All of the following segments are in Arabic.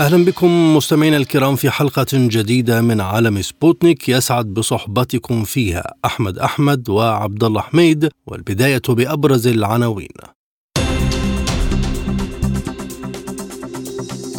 أهلا بكم مستمعينا الكرام في حلقة جديدة من عالم سبوتنيك يسعد بصحبتكم فيها أحمد أحمد وعبد الله حميد والبداية بأبرز العناوين.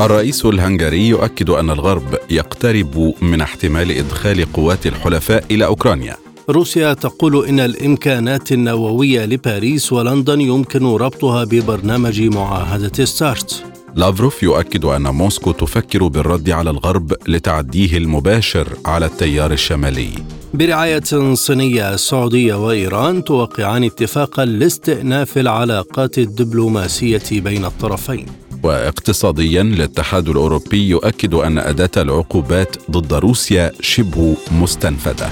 الرئيس الهنغاري يؤكد أن الغرب يقترب من احتمال إدخال قوات الحلفاء إلى أوكرانيا. روسيا تقول إن الإمكانات النووية لباريس ولندن يمكن ربطها ببرنامج معاهدة ستارت. لافروف يؤكد أن موسكو تفكر بالرد على الغرب لتعديه المباشر على التيار الشمالي. برعاية صينية السعودية وإيران توقعان اتفاقا لاستئناف العلاقات الدبلوماسية بين الطرفين. واقتصاديا الاتحاد الأوروبي يؤكد أن أداة العقوبات ضد روسيا شبه مستنفذة.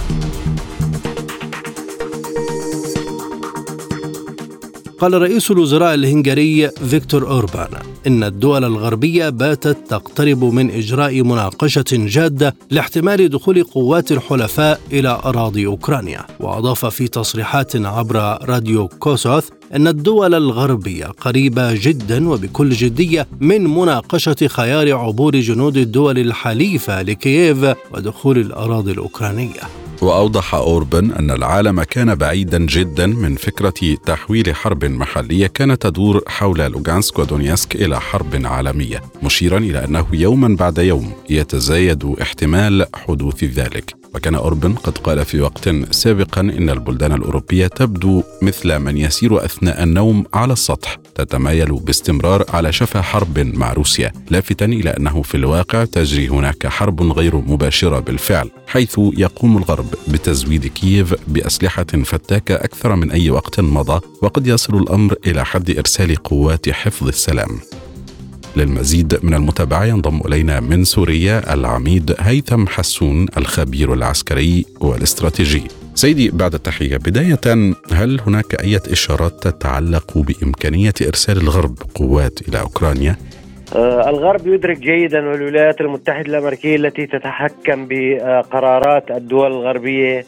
قال رئيس الوزراء الهنغاري فيكتور أوربان إن الدول الغربية باتت تقترب من إجراء مناقشة جادة لاحتمال دخول قوات الحلفاء إلى أراضي أوكرانيا. وأضاف في تصريحات عبر راديو كوسوث أن الدول الغربية قريبة جدا وبكل جدية من مناقشة خيار عبور جنود الدول الحليفة لكييف ودخول الأراضي الأوكرانية. وأوضح أوربن أن العالم كان بعيدا جدا من فكرة تحويل حرب محلية كانت تدور حول لوغانسك ودونيتسك إلى حرب عالمية مشيرا إلى أنه يوما بعد يوم يتزايد احتمال حدوث ذلك. وكان أوربن قد قال في وقت سابقا إن البلدان الأوروبية تبدو مثل من يسير أثناء النوم على السطح تتمايل باستمرار على شفا حرب مع روسيا لافتا إلى أنه في الواقع تجري هناك حرب غير مباشرة بالفعل حيث يقوم الغرب بتزويد كييف بأسلحة فتاكة أكثر من أي وقت مضى وقد يصل الأمر إلى حد إرسال قوات حفظ السلام. للمزيد من المتابعة ينضم إلينا من سوريا العميد هيثم حسون الخبير العسكري والاستراتيجي سيدي بعد التحية بداية هل هناك أي إشارات تتعلق بإمكانية إرسال الغرب قوات إلى أوكرانيا؟ آه الغرب يدرك جيدا والولايات المتحدة الأمريكية التي تتحكم بقرارات الدول الغربية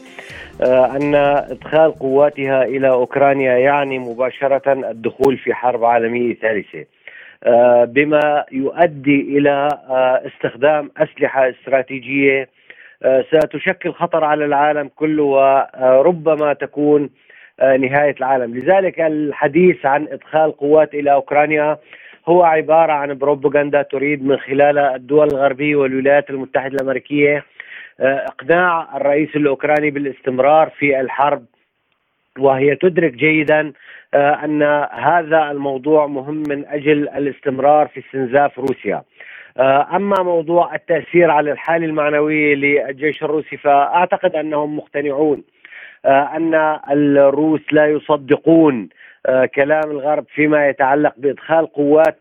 آه أن إدخال قواتها إلى أوكرانيا يعني مباشرة الدخول في حرب عالمية ثالثة بما يؤدي إلى آه، استخدام أسلحة استراتيجية آه، ستشكل خطر على العالم كله وربما تكون نهاية العالم، لذلك الحديث عن إدخال قوات إلى أوكرانيا هو عبارة عن بروباغندا تريد من خلال الدول الغربية والولايات المتحدة الأمريكية إقناع الرئيس الأوكراني بالاستمرار في الحرب وهي تدرك جيدا آه، أن هذا الموضوع مهم من أجل الاستمرار في استنزاف روسيا. آه، أما موضوع التأثير على الحالة المعنوية للجيش الروسي فأعتقد أنهم مقتنعون آه، أن الروس لا يصدقون كلام الغرب فيما يتعلق بإدخال قوات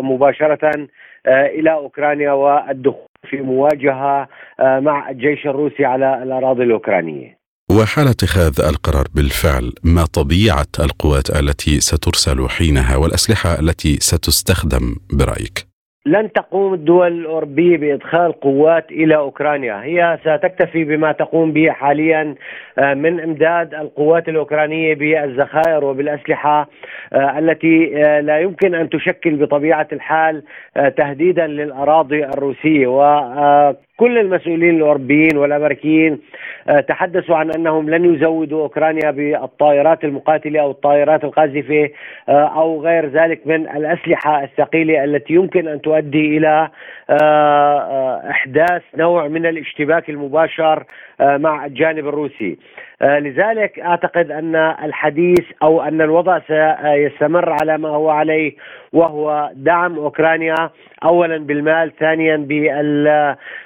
مباشرة إلى أوكرانيا والدخول في مواجهة مع الجيش الروسي على الأراضي الأوكرانية. وحال اتخاذ القرار بالفعل ما طبيعة القوات التي سترسل حينها والأسلحة التي ستستخدم برأيك؟ لن تقوم الدول الأوروبية بإدخال قوات إلى أوكرانيا، هي ستكتفي بما تقوم به حاليا آه، من إمداد القوات الأوكرانية بالذخائر وبالأسلحة آه، التي آه، لا يمكن أن تشكل بطبيعة الحال تهديدا للأراضي الروسية وكل المسؤولين الأوروبيين والأمريكيين تحدثوا عن أنهم لن يزودوا أوكرانيا بالطائرات المقاتلة أو الطائرات القاذفه أو غير ذلك من الأسلحة الثقيلة التي يمكن أن تؤدي إلى إحداث نوع من الاشتباك المباشر مع الجانب الروسي. آه، لذلك أعتقد أن الحديث أو أن الوضع سيستمر على ما هو عليه وهو دعم أوكرانيا اولا بالمال ثانيا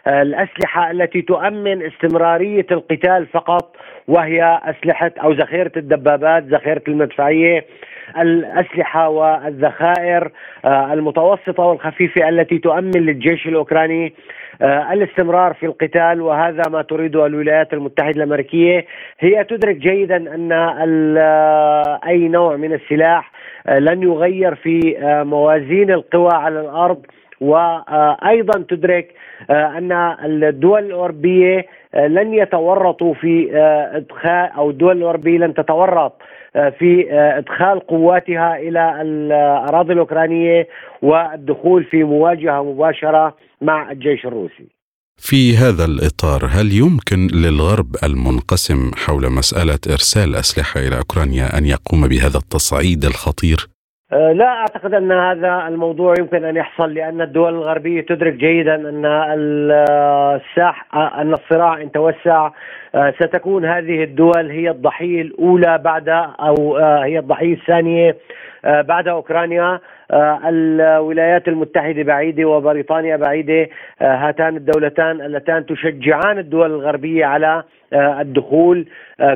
بالاسلحه التي تؤمن استمرارية القتال فقط وهي أسلحة أو ذخيرة الدبابات ذخيرة المدفعية الأسلحة والذخائر المتوسطة والخفيفة التي تؤمن للجيش الأوكراني. الاستمرار في القتال وهذا ما تريده الولايات المتحدة الأمريكية. هي تدرك جيدا أن أي نوع من السلاح لن يغير في موازين القوى على الأرض وأيضا تدرك آه، أن الدول الاوروبيه آه، لن يتورطوا في آه، إدخال أو الدول الاوروبيه لن تتورط في إدخال قواتها إلى الأراضي الأوكرانية والدخول في مواجهة مباشرة مع الجيش الروسي. في هذا الإطار هل يمكن للغرب المنقسم حول مسألة إرسال أسلحة إلى أوكرانيا أن يقوم بهذا التصعيد الخطير؟ آه، لا أعتقد أن هذا الموضوع يمكن أن يحصل لأن الدول الغربية تدرك جيدا أن الساح أن الصراع إن توسع. آه، ستكون هذه الدول هي الضحية الأولى بعد أو آه، هي الضحية الثانية بعد أوكرانيا. الولايات المتحدة بعيدة وبريطانيا بعيدة. هاتان الدولتان اللتان تشجعان الدول الغربية على الدخول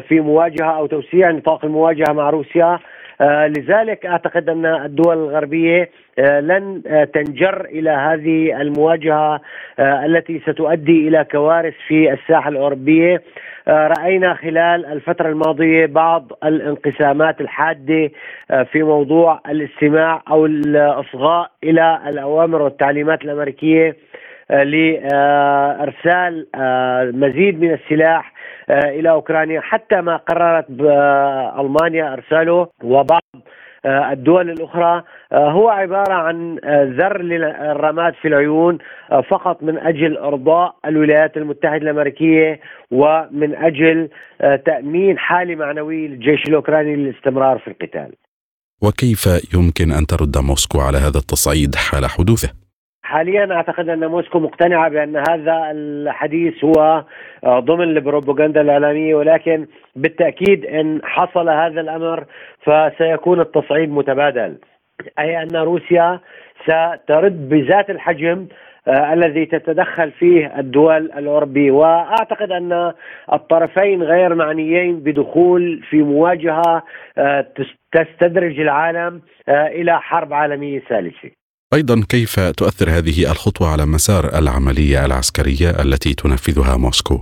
في مواجهة أو توسيع نطاق المواجهة مع روسيا. لذلك أعتقد أن الدول الغربية آه، لن آه، تنجر إلى هذه المواجهة التي ستؤدي إلى كوارث في الساحة الأوروبية. رأينا خلال الفترة الماضية بعض الانقسامات الحادة في موضوع الاستماع أو الإصغاء إلى الأوامر والتعليمات الأمريكية. لأرسال مزيد من السلاح آه، إلى أوكرانيا حتى ما قررت ألمانيا إرساله وبعض آه، الدول الأخرى آه، هو عبارة عن ذر للرماد في العيون فقط من أجل إرضاء الولايات المتحدة الأمريكية ومن أجل تأمين حاله معنويه للجيش الأوكراني للاستمرار في القتال. وكيف يمكن أن ترد موسكو على هذا التصعيد حال حدوثه؟ حاليا أعتقد أن موسكو مقتنعة بأن هذا الحديث هو آه، ضمن البروباغندا الإعلامية ولكن بالتأكيد إن حصل هذا الأمر فسيكون التصعيد متبادل. أي أن روسيا سترد بذات الحجم آه الذي تتدخل فيه الدول الاوروبيه وأعتقد أن الطرفين غير معنيين بدخول في مواجهة آه تستدرج العالم إلى حرب عالمية ثالثة. أيضا كيف تؤثر هذه الخطوة على مسار العملية العسكرية التي تنفذها موسكو؟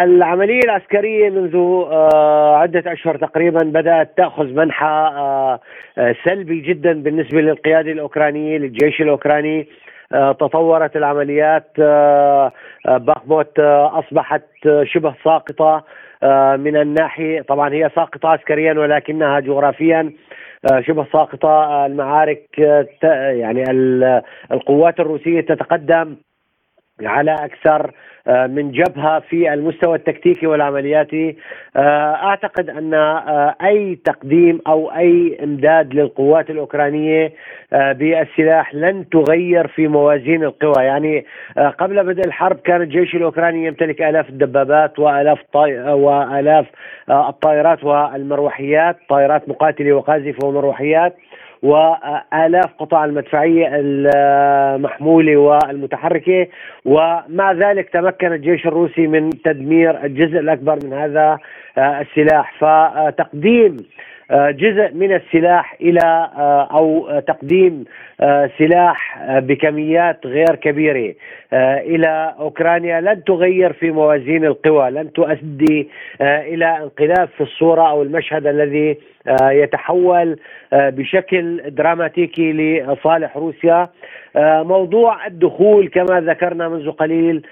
العملية العسكرية منذ آه، عدة أشهر تقريبا بدأت تأخذ منحى آه، آه، سلبي جدا بالنسبة للقيادة الأوكرانية للجيش الأوكراني تطورت العمليات باخموت أصبحت شبه ساقطة من الناحية طبعا هي ساقطة عسكريا ولكنها جغرافيا شبه ساقطة آه، المعارك آه، يعني القوات الروسية تتقدم على أكثر من جبهة في المستوى التكتيكي والعملياتي. أعتقد أن أي تقديم أو أي إمداد للقوات الأوكرانية بالسلاح لن تغير في موازين القوى. يعني قبل بدء الحرب كان الجيش الأوكراني يمتلك آلاف الدبابات وآلاف طي... وآلاف الطائرات والمروحيات طائرات مقاتله وقاذفة ومروحيات. وآلاف قطع المدفعية المحمولة والمتحركة. ومع ذلك تمكن الجيش الروسي من تدمير الجزء الأكبر من هذا السلاح فتقديم جزء من السلاح إلى أو تقديم سلاح بكميات غير كبيرة إلى أوكرانيا لن تغير في موازين القوى، لن تؤدي إلى انقلاب في الصورة أو المشهد الذي يتحول بشكل دراماتيكي لصالح روسيا. موضوع الدخول كما ذكرنا منذ قليل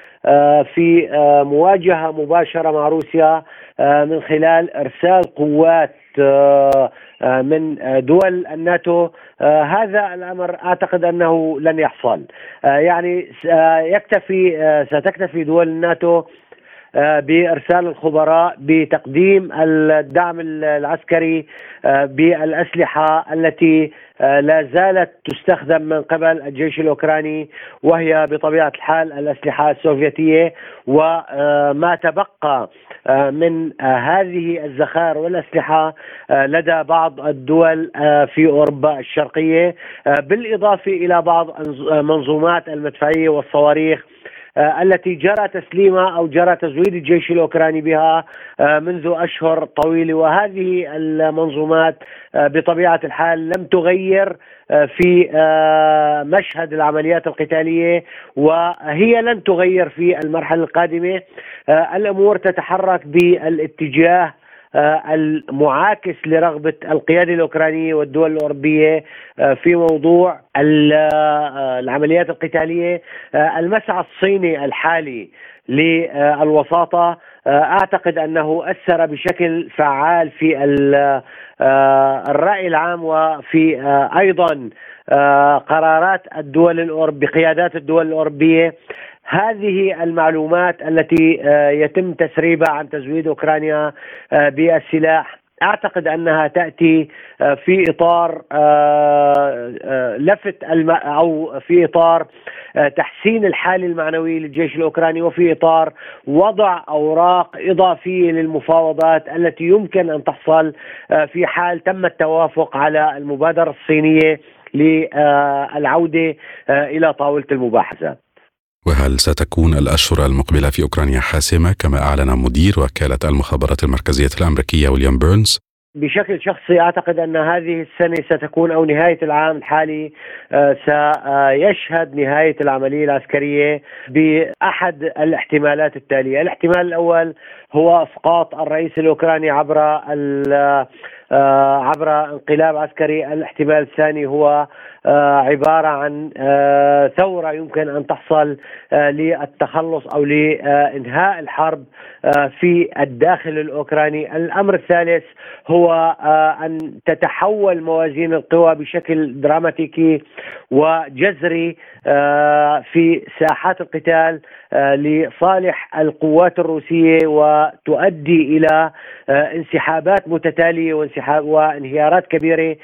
في مواجهة مباشرة مع روسيا من خلال إرسال قوات آه، آه، من دول الناتو. آه، هذا الأمر أعتقد أنه لن يحصل. يعني يكتفي ستكتفي دول الناتو بإرسال الخبراء بتقديم الدعم العسكري بالأسلحة التي لا زالت تستخدم من قبل الجيش الأوكراني وهي بطبيعة الحال الأسلحة السوفيتية. وما تبقى من هذه الذخائر والأسلحة لدى بعض الدول في أوروبا الشرقية. بالإضافة إلى بعض منظومات المدفعية والصواريخ التي جرى تسليمها أو جرى تزويد الجيش الأوكراني بها منذ أشهر طويله وهذه المنظومات بطبيعة الحال لم تغير في مشهد العمليات القتالية وهي لن تغير في المرحلة القادمة. الأمور تتحرك بالاتجاه آه، المعاكس لرغبة القيادة الأوكرانية والدول الأوروبية آه، في موضوع آه، العمليات القتالية. المسعى الصيني الحالي للوساطة أعتقد أنه اثر بشكل فعال في الرأي العام وفي أيضا قرارات الدول الأوروبية بقيادات الدول الأوروبية. هذه المعلومات التي آه، يتم تسريبها عن تزويد أوكرانيا آه، بالسلاح أعتقد أنها تأتي آه، في إطار لفت أو في إطار تحسين الحاله المعنويه للجيش الأوكراني وفي إطار وضع أوراق إضافية للمفاوضات التي يمكن أن تحصل في حال تم التوافق على المبادرة الصينية للعوده إلى طاولة المباحثات. وهل ستكون الأشهر المقبلة في أوكرانيا حاسمة كما أعلن مدير وكالة المخابرات المركزية الأمريكية ويليام بيرنز؟ بشكل شخصي أعتقد أن هذه السنة ستكون أو نهاية العام الحالي آه، سيشهد نهاية العملية العسكرية بأحد الاحتمالات التالية، الاحتمال الأول هو إسقاط الرئيس الأوكراني عبر آه، عبر انقلاب عسكري، الاحتمال الثاني هو عبارة عن آه، ثورة يمكن أن تحصل آه، للتخلص أو لإنهاء الحرب في الداخل الأوكراني، الأمر الثالث هو أن تتحول موازين القوى بشكل دراماتيكي وجذري في ساحات القتال لصالح القوات الروسية وتؤدي إلى انسحابات متتالية وانسحاب وانهيارات كبيرة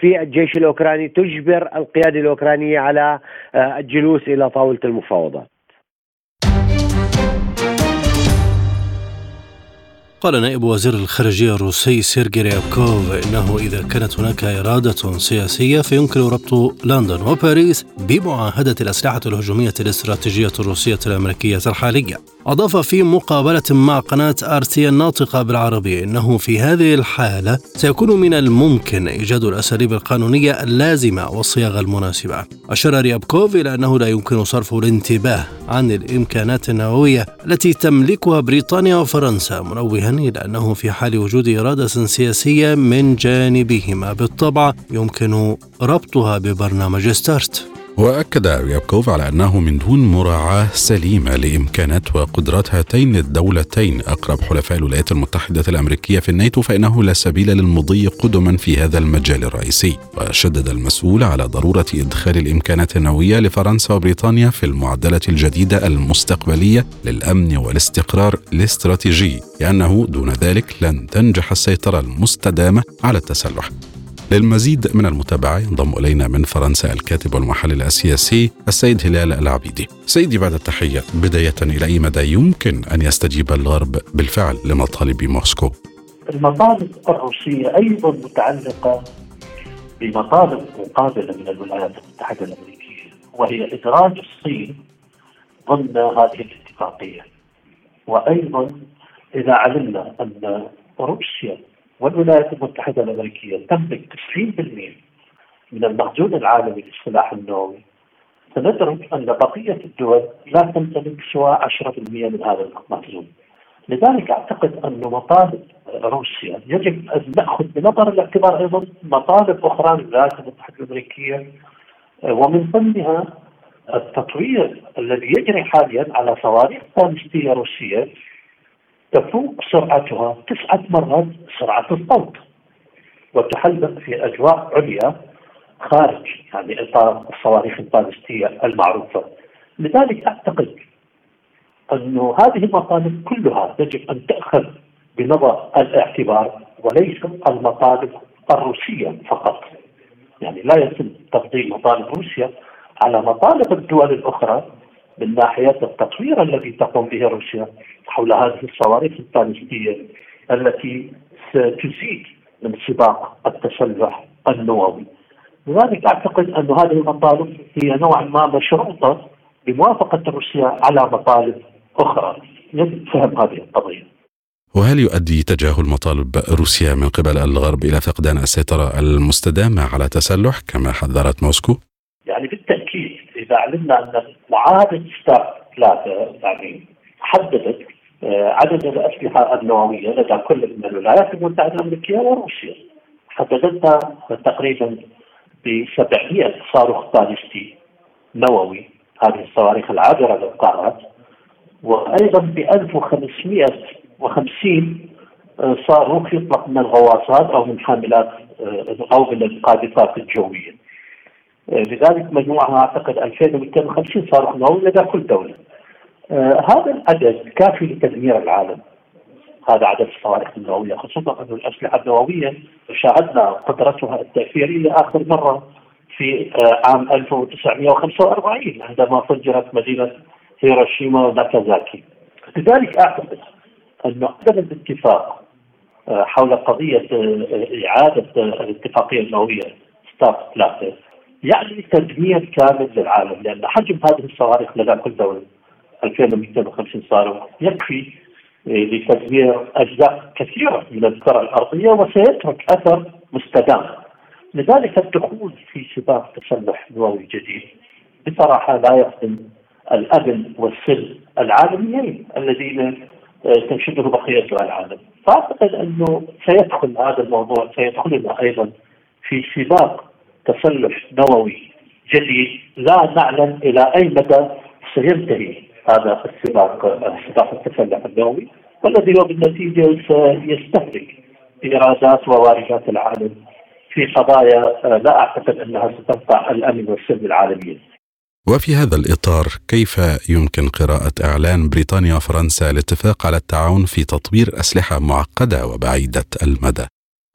في الجيش الأوكراني تجبر القيادة الأوكرانية على آه، الجلوس إلى طاولة المفاوضات. قال نائب وزير الخارجية الروسي سيرجي ريابكوف إنه إذا كانت هناك إرادة سياسية فيمكن ربط لندن وباريس بمعاهدة الأسلحة الهجومية الاستراتيجية الروسية الأمريكية الحالية. أضاف في مقابلة مع قناة آرتي الناطقة بالعربية أنه في هذه الحالة سيكون من الممكن إيجاد الأساليب القانونية اللازمة والصياغة المناسبة. أشار ريابكوف إلى أنه لا يمكن صرف الانتباه عن الإمكانات النووية التي تملكها بريطانيا وفرنسا منوها إلى أنه في حال وجود إرادة سياسية من جانبهما. بالطبع يمكن ربطها ببرنامج ستارت. وأكد ريابكوف على أنه من دون مراعاة سليمة لإمكانات وقدرات هاتين الدولتين. أقرب حلفاء الولايات المتحدة الأمريكية في الناتو فإنه لا سبيل للمضي قدما في هذا المجال الرئيسي. وشدد المسؤول على ضرورة إدخال الإمكانات النووية لفرنسا وبريطانيا في المعدلة الجديدة المستقبلية للأمن والاستقرار الاستراتيجي لأنه دون ذلك لن تنجح السيطرة المستدامة على التسلح. للمزيد من المتابعة ينضم إلينا من فرنسا الكاتب والمحلل السياسي السيد هلال العبيدي سيدي بعد التحية بداية إلى أي مدى يمكن أن يستجيب الغرب بالفعل لمطالب موسكو؟ المطالب الروسية أيضا متعلقة بمطالب مقابلة من الولايات المتحدة الأمريكية وهي إدراج الصين ضمن هذه الاتفاقية. وأيضا إذا علمنا أن روسيا والولايات المتحدة الأمريكية تملك 90% من المخزون العالمي للسلاح النووي. سندرك أن بقية الدول لا تمتلك سوى 10% من هذا المخزون لذلك أعتقد أن مطالب روسيا يجب أن نأخذ بنظر الاعتبار أيضا مطالب أخرى للولايات المتحدة الأمريكية ومن ضمنها التطوير الذي يجري حاليا على صواريخ باليستيه روسية تفوق سرعتها تسعة مرات سرعة الصوت وتحلق في أجواء عليا خارج يعني إطار الصواريخ البالستية المعروفة. لذلك أعتقد أن هذه المطالب كلها يجب أن تأخذ بنظر الاعتبار وليس المطالب الروسية فقط. يعني لا يتم تفضيل مطالب روسيا على مطالب الدول الأخرى من ناحية التطوير الذي تقوم به روسيا حول هذه الصواريخ البالستية التي ستزيد من سباق التسلح النووي لذلك أعتقد أن هذه المطالب هي نوعا ما مشروطة بموافقة روسيا على مطالب أخرى يجب فهم هذه القضية. وهل يؤدي تجاهل مطالب روسيا من قبل الغرب إلى فقدان السيطرة المستدامة على تسلح كما حذرت موسكو؟ يعني بالتأكيد إذا علمنا أن معاهده ستارت ثلاثة يعني حددت آه، عدد الأسلحة النووية لدى كل من الولايات المتحده الامريكيه وروسيا حددتها تقريبا ب 700 صاروخ باليستي نووي هذه الصواريخ العابرة للقارات وأيضا ب 1550 آه، صاروخ يطلق من الغواصات أو من حاملات آه، أو من القاذفات الجوية. آه، لذلك مجموعها أعتقد 2250 صاروخ نووي لدى كل دولة. هذا العدد كافي لتدمير العالم. هذا عدد الصواريخ النوويه خصوصا أن الأسلحة النوويه شاهدنا قدرتها التأثيرية آخر مرة في عام 1945 عندما فجرت مدينة هيروشيما وناكازاكي. لذلك أعتقد أن عدم الاتفاق آه، حول قضية آه، إعادة آه، الاتفاقية النووية ستارت ثلاثة يعني تدمير كامل للعالم لأن حجم هذه الصواريخ لدى كل دولة 2250 صاروخ يكفي لتدمير أجزاء كثيرة من الكرة الأرضية وسيترك أثر مستدام. لذلك الدخول في سباق تسلح نووي جديد بصراحة لا يخدم الأمن والسلم العالميين الذين تنشده بقية العالم. فأعتقد أنه سيدخل هذا الموضوع سيدخلنا أيضا في سباق تسلح نووي جديد لا نعلم إلى أي مدى سينتهي هذا السباق سباق التسلح النووي والذي هو بالنتيجة سيستهلك إيرادات وواردات العالم في قضايا لا أعتقد أنها ستنفع الأمن والسلم العالميين وفي هذا الإطار كيف يمكن قراءة إعلان بريطانيا وفرنسا الاتفاق على التعاون في تطوير أسلحة معقدة وبعيدة المدى؟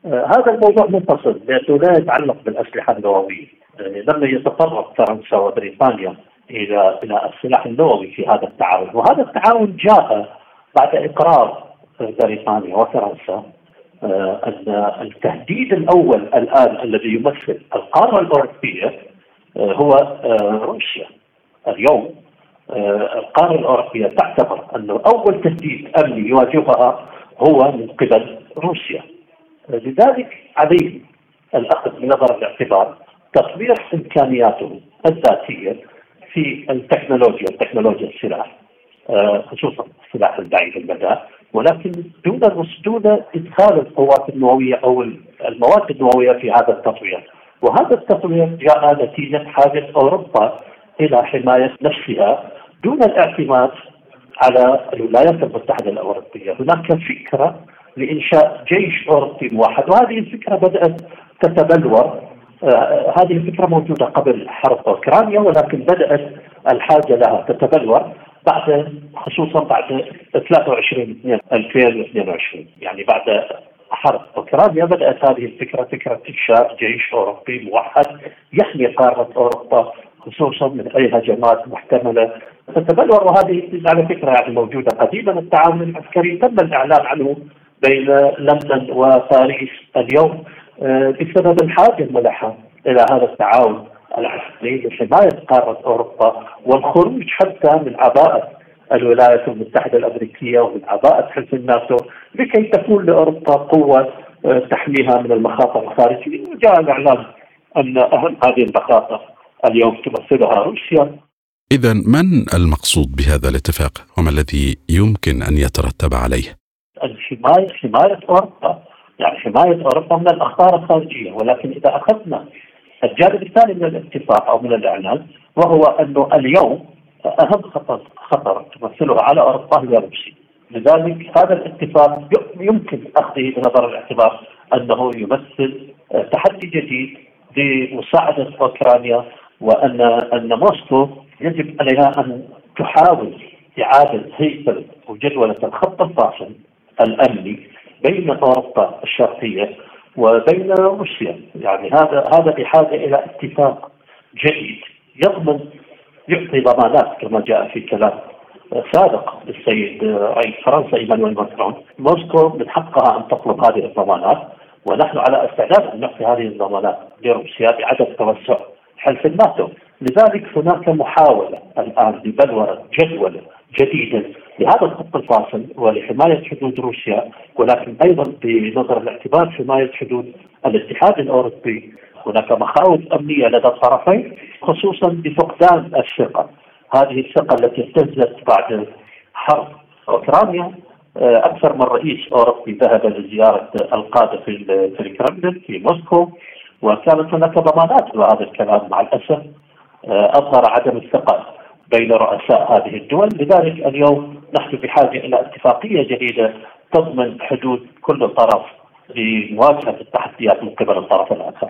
آه هذا الموضوع منفصل لأنه لا يتعلق بالأسلحة النووية. يعني لما يتطرق فرنسا وبريطانيا إلى إلى السلاح النووي في هذا التعاون. وهذا التعاون جاء بعد إقرار بريطانيا وفرنسا آه أن التهديد الأول الآن الذي يمثل القارة الأوروبية آه، هو روسيا. اليوم القارة الأوروبية تعتبر أنه أول تهديد أمني يواجهها هو من قبل روسيا. لذلك عليه الأخذ بنظر الاعتبار تطوير إمكانياته الذاتية في التكنولوجيا تكنولوجيا السلاح خصوصا السلاح البعيد المدى ولكن دون دون إدخال القوات النووية أو المواد النووية في هذا التطوير. وهذا التطوير جاء نتيجة حاجة أوروبا إلى حماية نفسها دون الاعتماد على الولايات المتحدة الأوروبية. هناك فكرة لإنشاء جيش أوروبي موحد. وهذه الفكرة بدأت تتبلور. آه هذه الفكرة موجودة قبل حرب أوكرانيا ولكن بدأت الحاجة لها تتبلور بعد خصوصا بعد 23 2022 يعني بعد حرب أوكرانيا بدأت هذه الفكرة فكرة إنشاء جيش اوروبي موحد. يحمي قارة أوروبا خصوصا من أي هجمات محتملة تتبلور. وهذه على فكرة يعني موجودة قديما التعاون العسكري تم الإعلان عنه بين لندن وباريس اليوم آه، بسبب الحاجة الملحة إلى هذا التعاون العسكري لحمايه قاره أوروبا والخروج حتى من عباءة الولايات المتحدة الأمريكية ومن عباءة حلف الناتو لكي تكون لأوروبا قوة آه، تحميها من المخاطر الخارجية. وجاء الإعلان أن أهم هذه المخاطر اليوم تمثلها روسيا. إذا من المقصود بهذا الاتفاق؟ وما الذي يمكن أن يترتب عليه؟ الحماية حماية أوروبا. يعني حماية أوروبا من الأخطار الخارجية. ولكن إذا أخذنا الجانب الثاني من الاتفاق أو من الإعلان وهو أنه اليوم أهم خطر خطر تمثله على أوروبا هي روسيا. لذلك هذا الاتفاق يمكن أخذه بنظر الاعتبار أنه يمثل تحدي جديد لمساعدة أوكرانيا وان أن موسكو يجب عليها أن تحاول إعادة هيكله وجدولة الخط الفاصل الامني بين اوروبا الشرقية وبين روسيا، يعني هذا هذا بحاجه إلى اتفاق جديد يضمن يعطي ضمانات كما جاء في كلام سابق للسيد رئيس فرنسا إيمانويل ماكرون. موسكو من حقها أن تطلب هذه الضمانات ونحن على استعداد أن نعطي هذه الضمانات لروسيا بعدم توسع حلف الناتو. لذلك هناك محاولة الآن لبلورة جدول جديدة لهذا الخط الفاصل ولحماية حدود روسيا ولكن أيضا بنظر الاعتبار حماية حدود الاتحاد الأوروبي. هناك مخاوف أمنية لدى الطرفين خصوصا بفقدان الثقة. هذه الثقة التي اهتزت بعد حرب أوكرانيا. آه، أكثر من رئيس أوروبي ذهب لزيارة القادة في الكرملين في موسكو. وكانت هناك ضمانات لهذا الكلام مع الأسف. آه، أظهر عدم الثقة. بين رؤساء هذه الدول. لذلك اليوم نحن بحاجة إلى اتفاقية جديدة تضمن حدود كل طرف لمواجهة التحديات من قبل الطرف الآخر.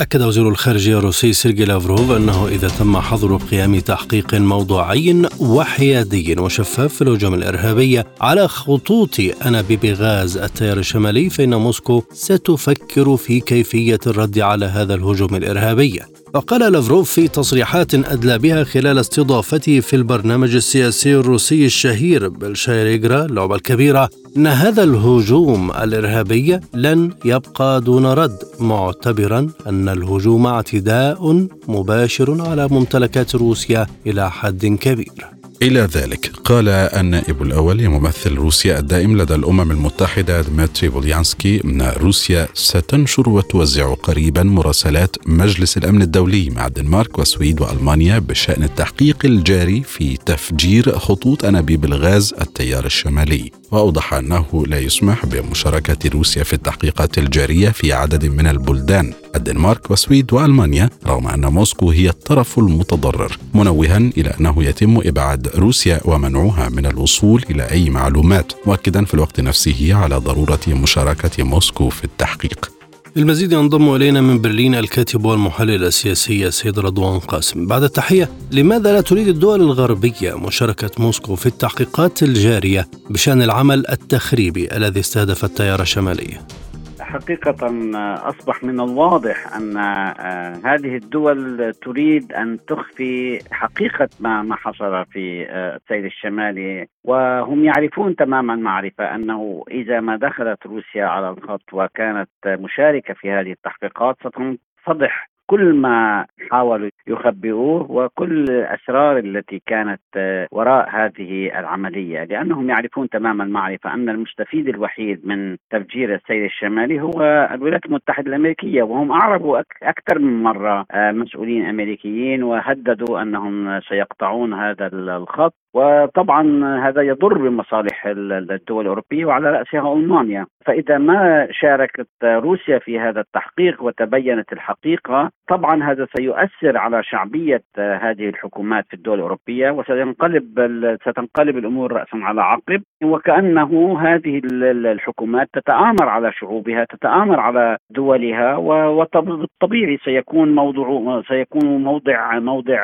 أكد وزير الخارجية الروسي سيرجي لافروف أنه إذا تم حظر قيام تحقيق موضوعي وحيادي وشفاف في الهجوم الإرهابي على خطوط أنابيب غاز التيار الشمالي فإن موسكو ستفكر في كيفية الرد على هذا الهجوم الإرهابي. وقال لافروف في تصريحات أدلى بها خلال استضافته في البرنامج السياسي الروسي الشهير بالشايريغرا اللعبة الكبيرة أن هذا الهجوم الإرهابي لن يبقى دون رد معتبرا أن الهجوم اعتداء مباشر على ممتلكات روسيا إلى حد كبير. إلى ذلك. قال النائب الأول لممثل روسيا الدائم لدى الأمم المتحدة دمتري بوليانسكي أن روسيا ستنشر وتوزع قريبا مراسلات مجلس الأمن الدولي مع الدنمارك والسويد وألمانيا بشأن التحقيق الجاري في تفجير خطوط أنابيب الغاز التيار الشمالي. وأوضح أنه لا يسمح بمشاركة روسيا في التحقيقات الجارية في عدد من البلدان الدنمارك والسويد وألمانيا رغم أن موسكو هي الطرف المتضرر منوها إلى أنه يتم إبعاد روسيا ومنعها من الوصول إلى أي معلومات مؤكدا في الوقت نفسه على ضرورة مشاركة موسكو في التحقيق. للمزيد ينضم إلينا من برلين الكاتب والمحلل السياسي السيد رضوان قاسم. بعد التحية لماذا لا تريد الدول الغربية مشاركة موسكو في التحقيقات الجارية بشأن العمل التخريبي الذي استهدف التيار الشمالي؟ حقيقة أصبح من الواضح أن آه، هذه الدول تريد أن تخفي حقيقة ما ما حصل في آه، السيل الشمالي. وهم يعرفون تماما معرفة أنه إذا ما دخلت روسيا على الخط وكانت مشاركة في هذه التحقيقات ستنفضح كل ما حاولوا يخبئوه وكل الأسرار التي كانت وراء هذه العملية. لأنهم يعرفون تماما معرفه أن المستفيد الوحيد من تفجير السيل الشمالي هو الولايات المتحدة الأمريكية وهم اعربوا أكثر من مرة آه، مسؤولين أمريكيين وهددوا أنهم سيقطعون هذا الخط. وطبعا هذا يضر بمصالح الدول الأوروبية وعلى رأسها ألمانيا، فإذا ما شاركت روسيا في هذا التحقيق وتبينت الحقيقة، طبعا هذا سيؤثر على شعبية هذه الحكومات في الدول الأوروبية وسينقلب ستنقلب الأمور راسا على عقب. وكأنه هذه الحكومات تتآمر على شعوبها، تتآمر على دولها وبالطبيعي سيكون موضوع سيكون موضع موضع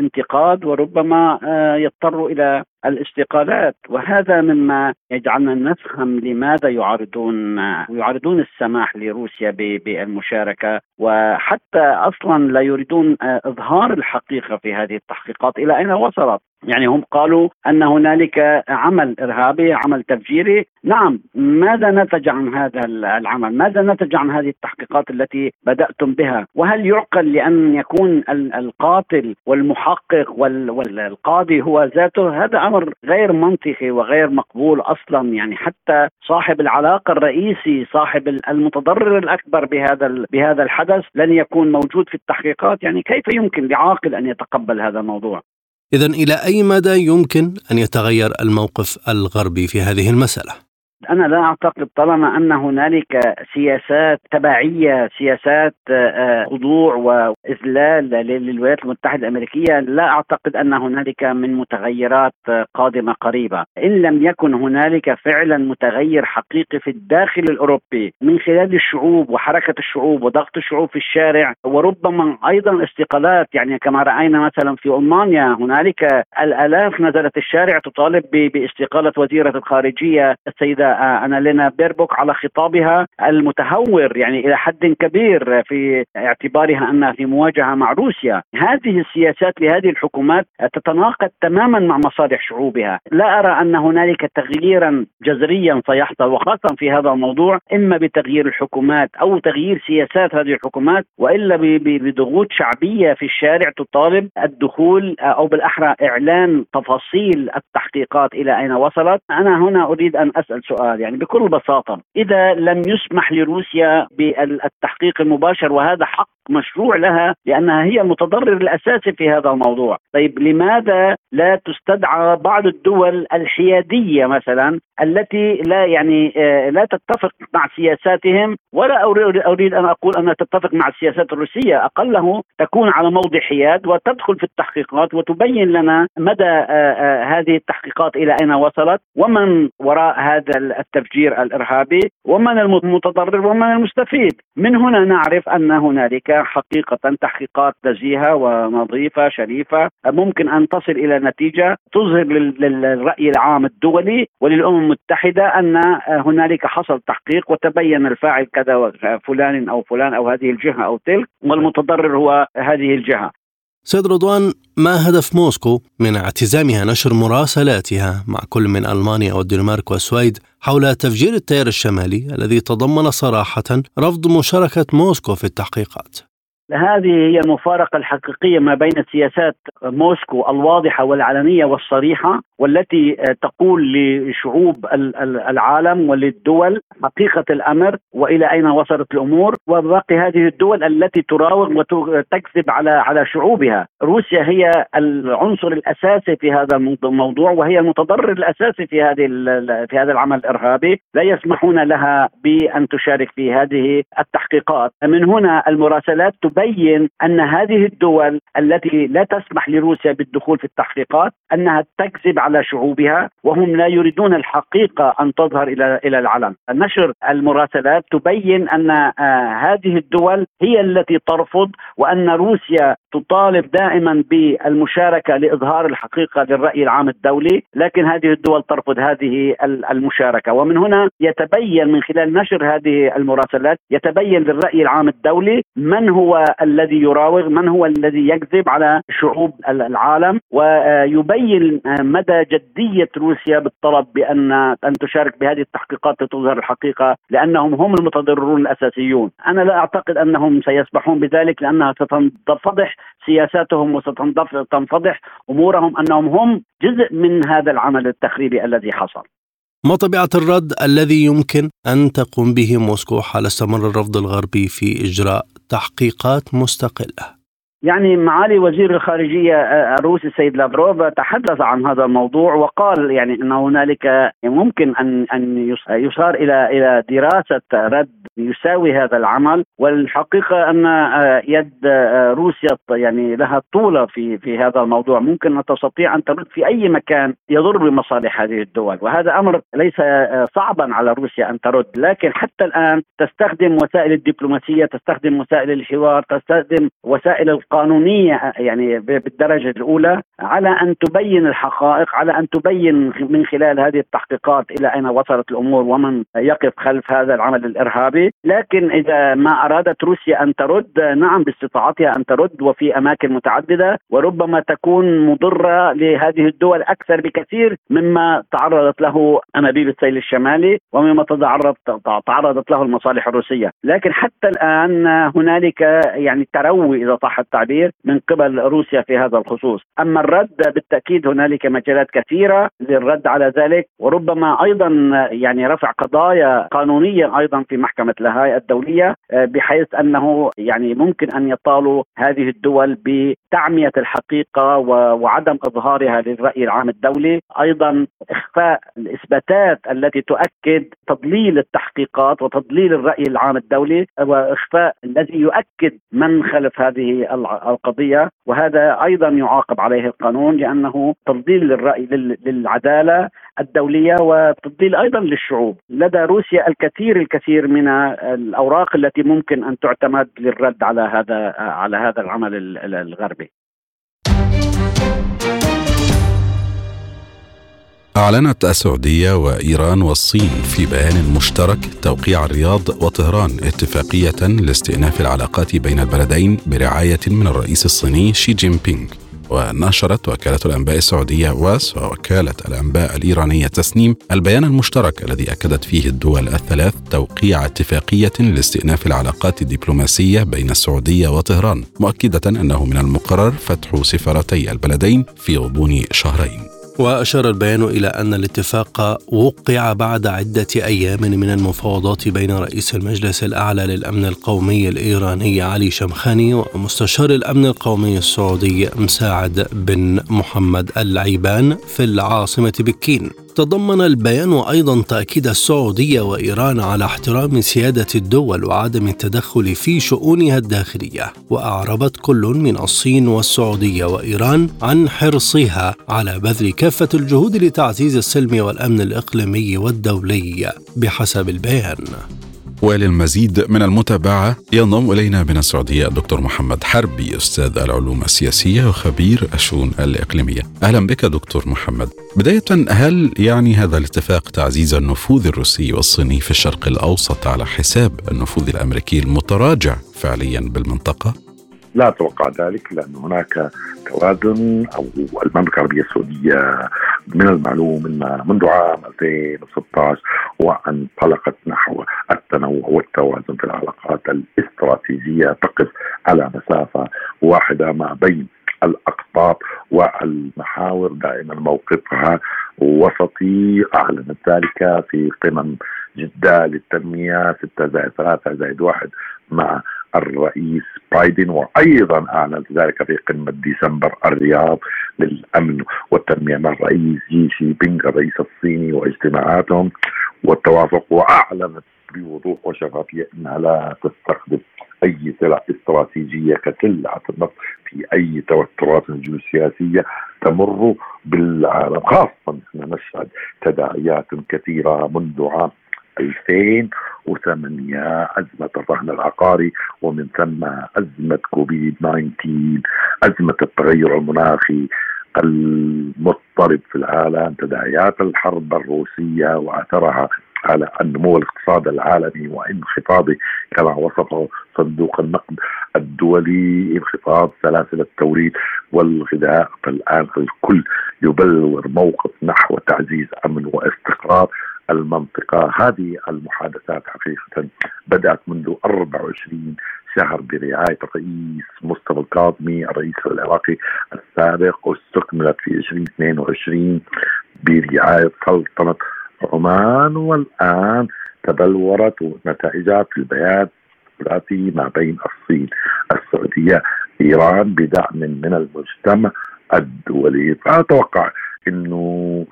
انتقاد وربما يضطر إلى الاستقالات وهذا مما يجعلنا نفهم لماذا يعارضون يعارضون السماح لروسيا بالمشاركة. وحتى أصلا لا يريدون إظهار الحقيقة في هذه التحقيقات. إلى أين وصلت؟ يعني هم قالوا أن هنالك عمل إرهابي عمل تفجيري. نعم ماذا نتج عن هذا العمل؟ ماذا نتج عن هذه التحقيقات التي بدأتم بها؟ وهل يعقل لأن يكون القاتل والمحقق والقاضي هو ذاته؟ هذا أمر غير منطقي وغير مقبول أصلا. يعني حتى صاحب العلاقة الرئيسي صاحب المتضرر الأكبر بهذا بهذا الحدث لن يكون موجود في التحقيقات. يعني كيف يمكن لعاقل أن يتقبل هذا الموضوع؟ إذا إلى أي مدى يمكن أن يتغير الموقف الغربي في هذه المسألة؟ أنا لا أعتقد طالما أن هنالك سياسات تبعية سياسات آه، خضوع وإذلال للولايات المتحدة الأمريكية لا أعتقد أن هنالك من متغيرات قادمة قريبة. إن لم يكن هنالك فعلا متغير حقيقي في الداخل الأوروبي من خلال الشعوب وحركة الشعوب وضغط الشعوب في الشارع وربما أيضا استقالات يعني كما رأينا مثلا في ألمانيا هنالك الآلاف نزلت الشارع تطالب باستقالة وزيرة الخارجية السيدة أنا لنا بيربوك على خطابها المتهور يعني إلى حد كبير في اعتبارها أنها في مواجهة مع روسيا. هذه السياسات لهذه الحكومات تتناقض تماما مع مصالح شعوبها. لا أرى أن هنالك تغييرا جذريا سيحصل وخاصة في هذا الموضوع إما بتغيير الحكومات أو تغيير سياسات هذه الحكومات وإلا بضغوط شعبية في الشارع تطالب الدخول أو بالأحرى إعلان تفاصيل التحقيقات إلى أين وصلت. أنا هنا أريد أن أسأل سؤال. يعني بكل بساطة إذا لم يسمح لروسيا بالتحقيق المباشر وهذا حق مشروع لها لأنها هي المتضرر الأساسي في هذا الموضوع، طيب لماذا لا تستدعى بعض الدول الحيادية مثلا التي لا يعني آه، لا تتفق مع سياساتهم؟ ولا أريد أن أقول انها تتفق مع السياسات الروسية، أقله تكون على موضع حياد وتدخل في التحقيقات وتبين لنا مدى آه، آه، هذه التحقيقات إلى أين وصلت ومن وراء هذا التفجير الإرهابي ومن المتضرر ومن المستفيد، من هنا نعرف أن هنالك حقيقة تحقيقات نزيهة ونظيفة شريفة. ممكن أن تصل إلى نتيجة تظهر للرأي العام الدولي وللأمم المتحدة أن هنالك حصل تحقيق وتبين الفاعل كذا فلان أو فلان أو هذه الجهة أو تلك والمتضرر هو هذه الجهة. سيد رضوان ما هدف موسكو من اعتزامها نشر مراسلاتها مع كل من ألمانيا والدنمارك والسويد حول تفجير التيار الشمالي الذي تضمن صراحة رفض مشاركة موسكو في التحقيقات؟ هذه هي المفارقة الحقيقية ما بين سياسات موسكو الواضحة والعلنية والصريحة والتي تقول لشعوب العالم وللدول حقيقة الأمر وإلى أين وصلت الأمور وباقي هذه الدول التي تراوغ وتكذب على على شعوبها. روسيا هي العنصر الأساسي في هذا الموضوع وهي المتضرر الأساسي في هذه في هذا العمل الإرهابي. لا يسمحون لها بأن تشارك في هذه التحقيقات. من هنا المراسلات تبين أن هذه الدول التي لا تسمح لروسيا بالدخول في التحقيقات أنها تكذب على شعوبها وهم لا يريدون الحقيقة أن تظهر إلى إلى العلن. نشر المراسلات تبين أن آه هذه الدول هي التي ترفض وأن روسيا تطالب دائما بالمشاركة لإظهار الحقيقة للرأي العام الدولي، لكن هذه الدول ترفض هذه المشاركة، ومن هنا يتبين من خلال نشر هذه المراسلات يتبين للرأي العام الدولي من هو الذي يراوغ من هو الذي يكذب على شعوب العالم؟ ويبين مدى جدية روسيا بالطلب بأن أن تشارك بهذه التحقيقات لتظهر الحقيقة لأنهم هم المتضررون الأساسيون. أنا لا أعتقد أنهم سيسمحون بذلك لأنها ستنفضح سياساتهم وستنفضح أمورهم أنهم هم جزء من هذا العمل التخريبي الذي حصل. ما طبيعة الرد الذي يمكن أن تقوم به موسكو حال استمر الرفض الغربي في إجراء تحقيقات مستقلة. يعني معالي وزير الخارجية آه، الروسي السيد لافروف تحدث عن هذا الموضوع وقال يعني أن هنالك ممكن أن أن يصار إلى إلى دراسة رد يساوي هذا العمل. والحقيقة أن آه، يد آه، روسيا يعني لها طولة في في هذا الموضوع. ممكن أن تستطيع أن ترد في أي مكان يضر بمصالح هذه الدول. وهذا أمر ليس صعبا على روسيا أن ترد. لكن حتى الآن تستخدم وسائل الدبلوماسية تستخدم وسائل الحوار تستخدم وسائل قانونية يعني بالدرجة الأولى على أن تبين الحقائق على أن تبين من خلال هذه التحقيقات إلى أين وصلت الأمور ومن يقف خلف هذا العمل الإرهابي. لكن إذا ما أرادت روسيا أن ترد نعم باستطاعتها أن ترد وفي أماكن متعددة وربما تكون مضرة لهذه الدول أكثر بكثير مما تعرضت له أنابيب السيل الشمالي ومما تعرضت له المصالح الروسية. لكن حتى الآن هنالك يعني تروي إذا صح التعبير. التعبير من قبل روسيا في هذا الخصوص. أما الرد بالتأكيد هنالك مجالات كثيرة للرد على ذلك وربما أيضا يعني رفع قضايا قانونية أيضا في محكمة لاهاي الدولية بحيث أنه يعني ممكن أن يطالوا هذه الدول بتعمية الحقيقة وعدم إظهارها للرأي العام الدولي. أيضا إخفاء الإثباتات التي تؤكد تضليل التحقيقات وتضليل الرأي العام الدولي وإخفاء الذي يؤكد من خلف هذه القضية وهذا أيضا يعاقب عليه القانون لأنه تفضيل للرأي للعدالة الدولية وتفضيل أيضا للشعوب. لدى روسيا الكثير الكثير من الأوراق التي ممكن أن تعتمد للرد على هذا على هذا العمل الغربي. أعلنت السعودية وإيران والصين في بيان مشترك توقيع الرياض وطهران اتفاقية لاستئناف العلاقات بين البلدين برعاية من الرئيس الصيني شي جين بينغ ونشرت وكالة الأنباء السعودية واس ووكالة الأنباء الإيرانية تسنيم البيان المشترك الذي أكدت فيه الدول الثلاث توقيع اتفاقية لاستئناف العلاقات الدبلوماسية بين السعودية وطهران مؤكدة أنه من المقرر فتح سفارتي البلدين في غضون شهرين. وأشار البيان إلى أن الاتفاق وقع بعد عدة أيام من المفاوضات بين رئيس المجلس الأعلى للأمن القومي الإيراني علي شمخاني ومستشار الأمن القومي السعودي مساعد بن محمد العيبان في العاصمة بكين. تضمن البيان أيضا تأكيد السعودية وإيران على احترام سيادة الدول وعدم التدخل في شؤونها الداخلية وأعربت كل من الصين والسعودية وإيران عن حرصها على بذل كافة الجهود لتعزيز السلم والأمن الإقليمي والدولي بحسب البيان. وللمزيد من المتابعة ينضم إلينا من السعودية الدكتور محمد حربي أستاذ العلوم السياسية وخبير الشؤون الإقليمية أهلا بك دكتور محمد بداية هل يعني هذا الاتفاق تعزيز النفوذ الروسي والصيني في الشرق الأوسط على حساب النفوذ الأمريكي المتراجع فعليا بالمنطقة؟ لا أتوقع ذلك لأن هناك توازن أو المملكة العربية السعودية من المعلوم أن منذ عام 2016 وانطلقت نحو التنوع والتوازن في العلاقات الاستراتيجية تقف على مسافة واحدة ما بين الأقطاب والمحاور. دائما موقفها وسطي أعلنت ذلك في قمم جدة للتنمية 6 زائد 3 زائد 1 مع الرئيس بايدن وأيضا أعلنت ذلك في قمة ديسمبر الرياض للأمن والتنمية مع الرئيس جي شي بينغ الرئيس الصيني واجتماعاتهم والتوافق وأعلنت بوضوح وشفافيه أنها لا تستخدم أي سلع استراتيجية كسلعه النفط في أي توترات جيوسياسية تمر بالعالم خاصه نشهد تداعيات كثيرة منذ عام 2008 أزمة الرهن العقاري ومن ثم أزمة كوفيد 19 أزمة التغير المناخي المضطرب في العالم تداعيات الحرب الروسية وأثرها على النمو الاقتصادي العالمي وانخفاضه كما وصفه صندوق النقد الدولي انخفاض سلاسل التوريد والغذاء. فالآن الكل يبلور موقف نحو تعزيز أمن واستقرار المنطقة. هذه المحادثات حقيقة بدأت منذ 24 شهر برعاية الرئيس مصطفى الكاظمي الرئيس العراقي السابق واستكملت في 2022 برعاية سلطنة عمان. والآن تبلورت نتائجها في البيان الثلاثي ما بين الصين السعودية إيران بدعم من المجتمع الدولي. فأتوقع أنه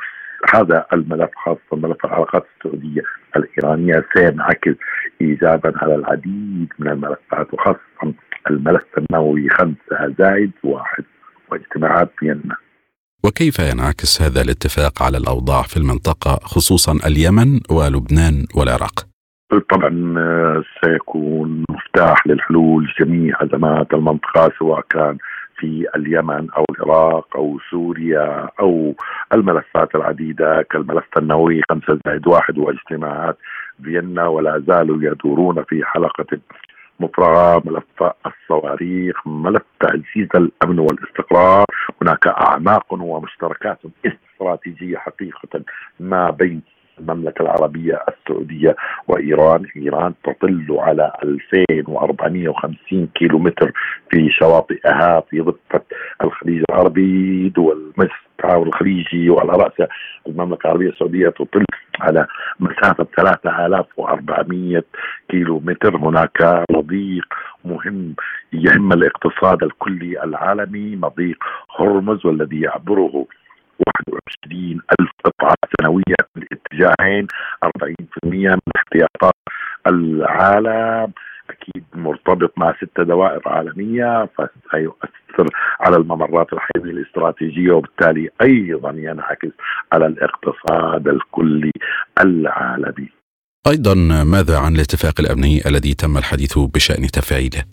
هذا الملف خاصة ملف العلاقات السعودية الإيرانية سينعكس إيجابا على العديد من الملفات وخاصة الملف النووي خمسة زائد واحد واجتماعات فيينا وكيف ينعكس هذا الاتفاق على الأوضاع في المنطقة خصوصا اليمن ولبنان والعراق؟ طبعا آه، سيكون مفتاح للحلول جميع ازمات المنطقة سواء كان في اليمن أو العراق أو سوريا أو الملفات العديدة كالملف النووي خمسة زائد واحد واجتماعات فيينا ولا زالوا يدورون في حلقة مفرغة ملف الصواريخ ملف تعزيز الأمن والاستقرار. هناك أعماق ومشتركات استراتيجية حقيقة ما بين المملكة العربية السعودية وإيران. إيران تطل على 2450 كيلو متر في شواطئها في ضفة الخليج العربي. دول مجلس التعاون الخليجي وعلى رأس المملكة العربية السعودية تطل على مسافة 3400 كيلو متر هناك مضيق مهم يهم الاقتصاد الكلي العالمي مضيق هرمز والذي يعبره 21 ألف قطعة سنوية في الاتجاهين 40% من احتياطات العالم أكيد مرتبط مع ست دوائر عالمية فسيؤثر على الممرات الحيويه الاستراتيجية وبالتالي أيضا ينعكس على الاقتصاد الكلي العالمي. أيضا ماذا عن الاتفاق الأمني الذي تم الحديث بشأن تفعيله؟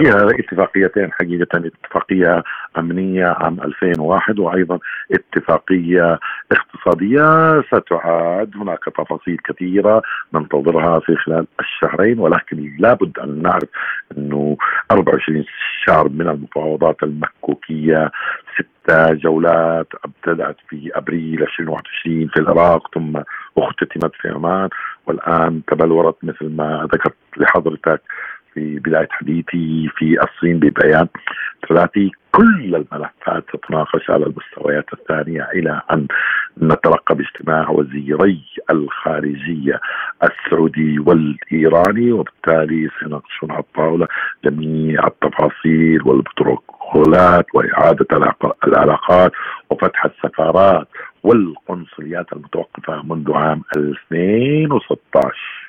فيها اتفاقيتين حقيقة اتفاقية أمنية عام 2001 وأيضا اتفاقية اقتصادية ستعاد. هناك تفاصيل كثيرة ننتظرها في خلال الشهرين ولكن لابد أن نعرف أنه 24 شهر من المفاوضات المكوكية ستة جولات ابتدأت في أبريل 2021 في العراق ثم اختتمت في عمان والآن تبلورت مثل ما ذكرت لحضرتك في بداية حديثي في الصين ببيان. ثلاثي كل الملفات تتناقش على المستويات الثانية إلى أن نترقب اجتماع وزيري الخارجية السعودي والإيراني وبالتالي سيناقشون على الطاولة جميع التفاصيل والبروتوكولات وإعادة العلاقات وفتح السفارات والقنصليات المتوقفة منذ عام 2016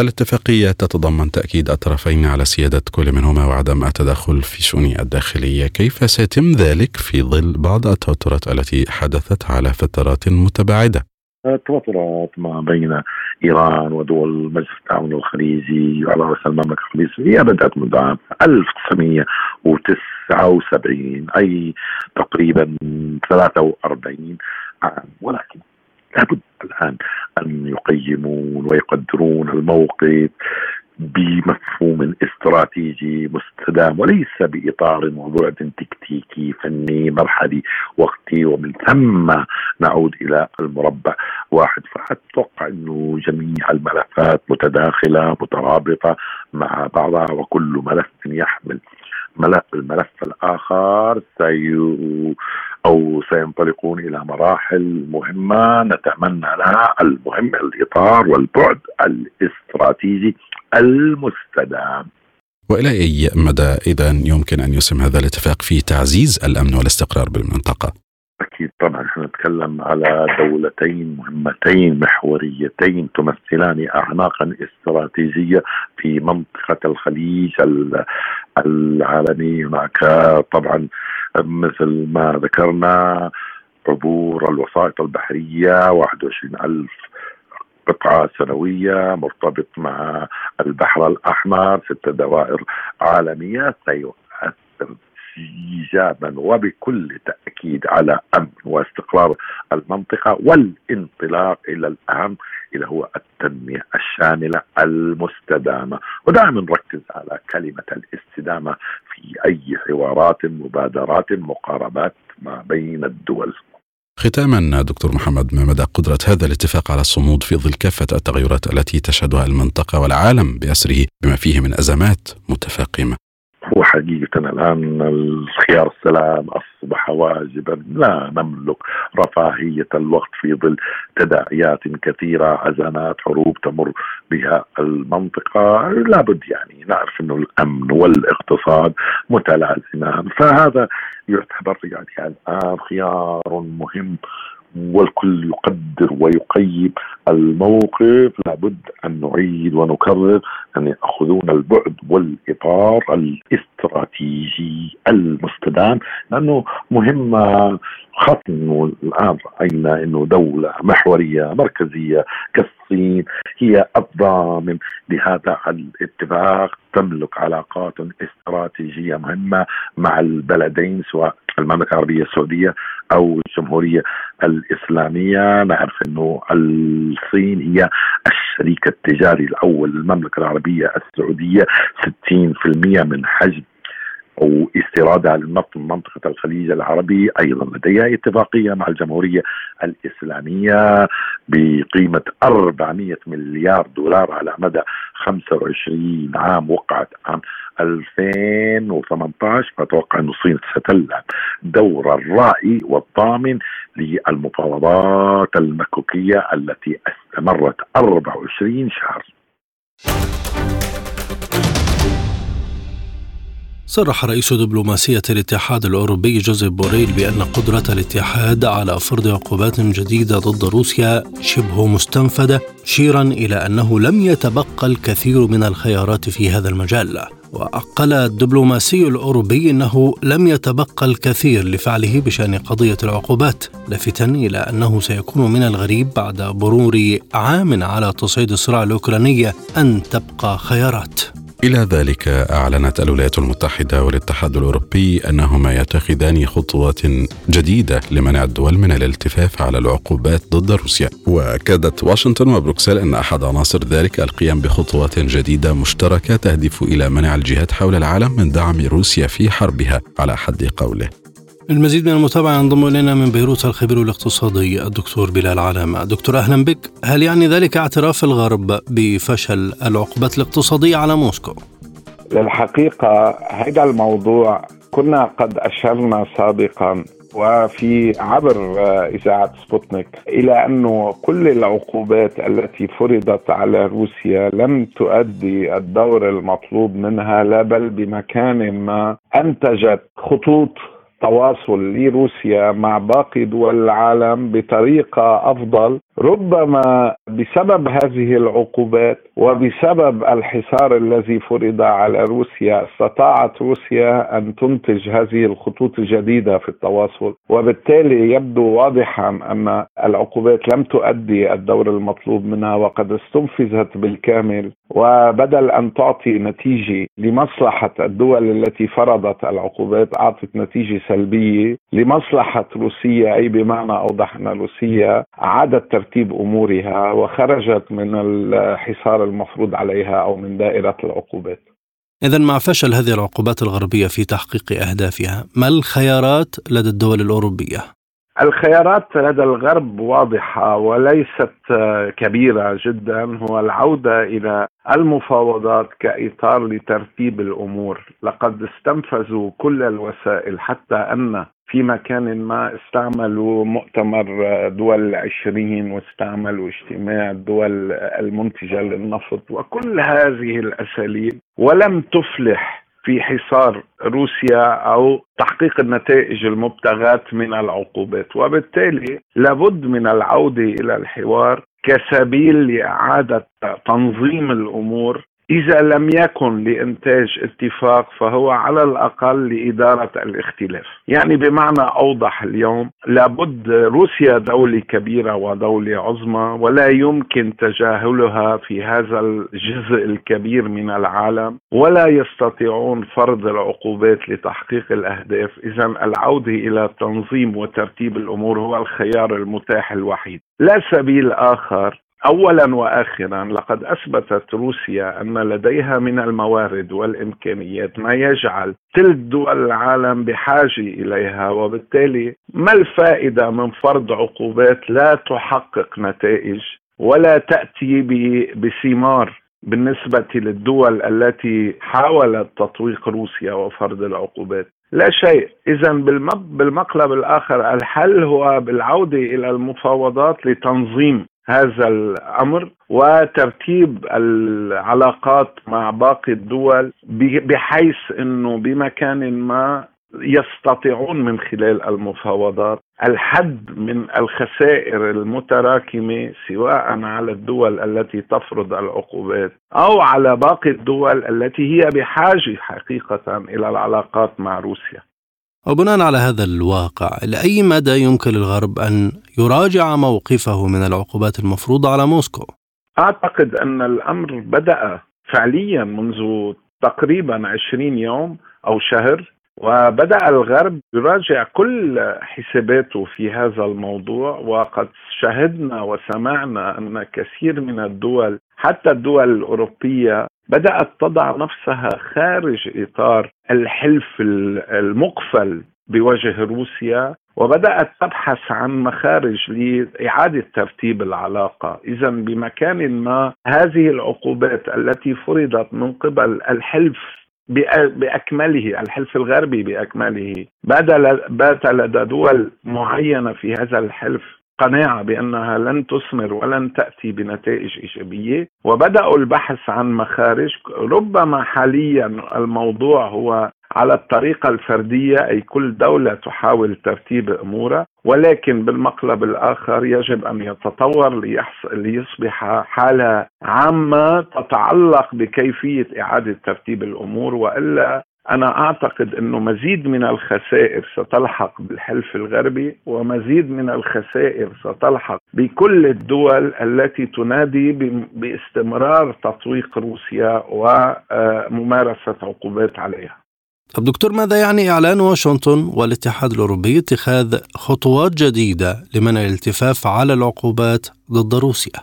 الاتفاقية تتضمن تأكيد الطرفين على سيادة كل منهما وعدم التدخل في شؤون الداخلية. كيف سيتم ذلك في ظل بعض التوترات التي حدثت على فترات متباعدة؟ التوترات ما بين إيران ودول مجلس التعاون الخليجي وعلى رأس المملكة الخليجية بدات منذ عام 1979 أي تقريبا 43 عام. ولكن لابد الآن أن يقيمون ويقدرون الموقف بمفهوم استراتيجي مستدام وليس بإطار وبعد تكتيكي فني مرحلي وقتي ومن ثم نعود إلى المربع واحد. فأتوقع انه جميع الملفات متداخلة مترابطة مع بعضها وكل ملف يحمل ملف الملف الآخر سي أو سينطلقون إلى مراحل مهمة نتمنى لها المهم الإطار والبعد الاستراتيجي المستدام. وإلى أي مدى اذا يمكن أن يسهم هذا الاتفاق في تعزيز الأمن والاستقرار بالمنطقة؟ أكيد طبعا. إحنا نتكلم على دولتين مهمتين محوريتين تمثلان اعناقا استراتيجية في منطقة الخليج العالمي. هناك طبعا مثل ما ذكرنا عبور الوسائط البحرية 21 ألف قطعة سنوية مرتبط مع البحر الأحمر ست دوائر عالمية. سيؤثر ايجابا وبكل تأكيد على أمن واستقرار المنطقة والانطلاق إلى الأهم اللي هو التنمية الشاملة المستدامة. ودائما نركز على كلمة الاستدامة في أي حوارات مبادرات مقاربات ما بين الدول. ختاما دكتور محمد ما مدى قدرة هذا الاتفاق على الصمود في ظل كافة التغيرات التي تشهدها المنطقة والعالم بأسره بما فيه من أزمات متفاقمة. هو حقيقة الآن الخيار السلام أصبح واجبا لا نملك رفاهية الوقت في ظل تداعيات كثيرة أزمات حروب تمر بها المنطقة. لابد يعني نعرف أنه الأمن والاقتصاد متلازمان فهذا يعتبر يعني الآن خيار مهم والكل يقدر ويقيم الموقف. لابد أن نعيد ونكرر أن يأخذون البعد والإطار الاستراتيجي المستدام لأنه مهمة خاصة إنه الآن رأينا إنه دولة محورية مركزية كالصين هي الضامن لهذا الاتفاق. تملك علاقات استراتيجية مهمة مع البلدين سواء المملكة العربية السعودية أو الجمهورية الإسلامية. نعرف إنه الصين هي الشريك التجاري الأول للمملكه العربية السعودية 60% من حجم أو استيرادها للنفط من منطقة الخليج العربي أيضا لديها اتفاقية مع الجمهورية الإسلامية بقيمة 400 مليار دولار على مدى 25 عام وقعت عام 2018 فأتوقع ان الصين ستلعب دور الرائي والضامن للمفاوضات المكوكية التي استمرت 24 شهر. صرح رئيس دبلوماسية الاتحاد الأوروبي جوزيف بوريل بأن قدرة الاتحاد على فرض عقوبات جديدة ضد روسيا شبه مستنفدة مشيرا إلى أنه لم يتبقى الكثير من الخيارات في هذا المجال. وأقل الدبلوماسي الأوروبي أنه لم يتبقى الكثير لفعله بشأن قضية العقوبات لافتا إلى أنه سيكون من الغريب بعد مرور عام على تصعيد الصراع الأوكراني أن تبقى خيارات. إلى ذلك أعلنت الولايات المتحدة والاتحاد الأوروبي أنهما يتخذان خطوات جديدة لمنع الدول من الالتفاف على العقوبات ضد روسيا. وأكدت واشنطن وبروكسل أن أحد عناصر ذلك القيام بخطوات جديدة مشتركة تهدف إلى منع الجهات حول العالم من دعم روسيا في حربها. على حد قوله. المزيد من المتابعة ينضم إلينا من بيروت الخبير الاقتصادي الدكتور بلال علامة دكتور أهلا بك هل يعني ذلك اعتراف الغرب بفشل العقوبات الاقتصادية على موسكو؟ للحقيقة هذا الموضوع كنا قد أشرنا سابقا وفي عبر إذاعة سبوتنيك إلى أنه كل العقوبات التي فرضت على روسيا لم تؤدي الدور المطلوب منها لا بل بمكان ما أنتجت خطوط التواصل لروسيا مع باقي دول العالم بطريقة أفضل ربما بسبب هذه العقوبات وبسبب الحصار الذي فرض على روسيا استطاعت روسيا أن تنتج هذه الخطوط الجديدة في التواصل. وبالتالي يبدو واضحا أن العقوبات لم تؤدي الدور المطلوب منها وقد استنفذت بالكامل. وبدل أن تعطي نتيجة لمصلحة الدول التي فرضت العقوبات أعطت نتيجة سلبية لمصلحة روسيا أي بمعنى اوضح ان روسيا اعادت ترتيب أمورها وخرجت من الحصار المفروض عليها أو من دائرة العقوبات. إذا مع فشل هذه العقوبات الغربية في تحقيق أهدافها، ما الخيارات لدى الدول الأوروبية؟ الخيارات لدى الغرب واضحة وليست كبيرة جدا هو العودة إلى المفاوضات كإطار لترتيب الأمور لقد استنفذوا كل الوسائل حتى أن في مكان ما استعملوا مؤتمر دول العشرين واستعملوا اجتماع الدول المنتجة للنفط وكل هذه الأساليب ولم تفلح في حصار روسيا أو تحقيق النتائج المبتغاة من العقوبات. وبالتالي لابد من العودة إلى الحوار كسبيل لإعادة تنظيم الأمور إذا لم يكن لإنتاج اتفاق فهو على الأقل لإدارة الاختلاف. يعني بمعنى أوضح اليوم لابد روسيا دولة كبيرة ودولة عظمى ولا يمكن تجاهلها في هذا الجزء الكبير من العالم ولا يستطيعون فرض العقوبات لتحقيق الأهداف. إذا العودة إلى تنظيم وترتيب الأمور هو الخيار المتاح الوحيد. لا سبيل آخر اولا واخرا لقد أثبتت روسيا أن لديها من الموارد والإمكانيات ما يجعل تلك دول العالم بحاجة إليها وبالتالي ما الفائدة من فرض عقوبات لا تحقق نتائج ولا تأتي بثمار بالنسبة للدول التي حاولت تطويق روسيا وفرض العقوبات؟ لا شيء. اذا بالمقلب الآخر الحل هو بالعودة إلى المفاوضات لتنظيم هذا الأمر وترتيب العلاقات مع باقي الدول بحيث إنه بمكان ما يستطيعون من خلال المفاوضات الحد من الخسائر المتراكمة سواء على الدول التي تفرض العقوبات أو على باقي الدول التي هي بحاجة حقيقة إلى العلاقات مع روسيا. وبناء على هذا الواقع لأي مدى يمكن للغرب أن يراجع موقفه من العقوبات المفروضة على موسكو؟ أعتقد أن الأمر بدأ فعليا منذ تقريبا 20 يوم أو شهر وبدأ الغرب يراجع كل حساباته في هذا الموضوع وقد شهدنا وسمعنا أن كثير من الدول حتى الدول الأوروبية بدأت تضع نفسها خارج إطار الحلف المقفل بوجه روسيا وبدأت تبحث عن مخارج لإعادة ترتيب العلاقة. إذا بمكان ما هذه العقوبات التي فرضت من قبل الحلف بأكمله الحلف الغربي بأكمله. بات لدى دول معينة في هذا الحلف قناعة بأنها لن تثمر ولن تأتي بنتائج إيجابية وبدأوا البحث عن مخارج. ربما حاليا الموضوع هو على الطريقة الفردية أي كل دولة تحاول ترتيب أمورها ولكن بالمقلب الآخر يجب أن يتطور ليصبح حالة عامة تتعلق بكيفية إعادة ترتيب الأمور. وإلا أنا أعتقد أنه مزيد من الخسائر ستلحق بالحلف الغربي ومزيد من الخسائر ستلحق بكل الدول التي تنادي باستمرار تطويق روسيا وممارسة عقوبات عليها. طب دكتور ماذا يعني إعلان واشنطن والاتحاد الأوروبي اتخاذ خطوات جديدة لمنع الالتفاف على العقوبات ضد روسيا؟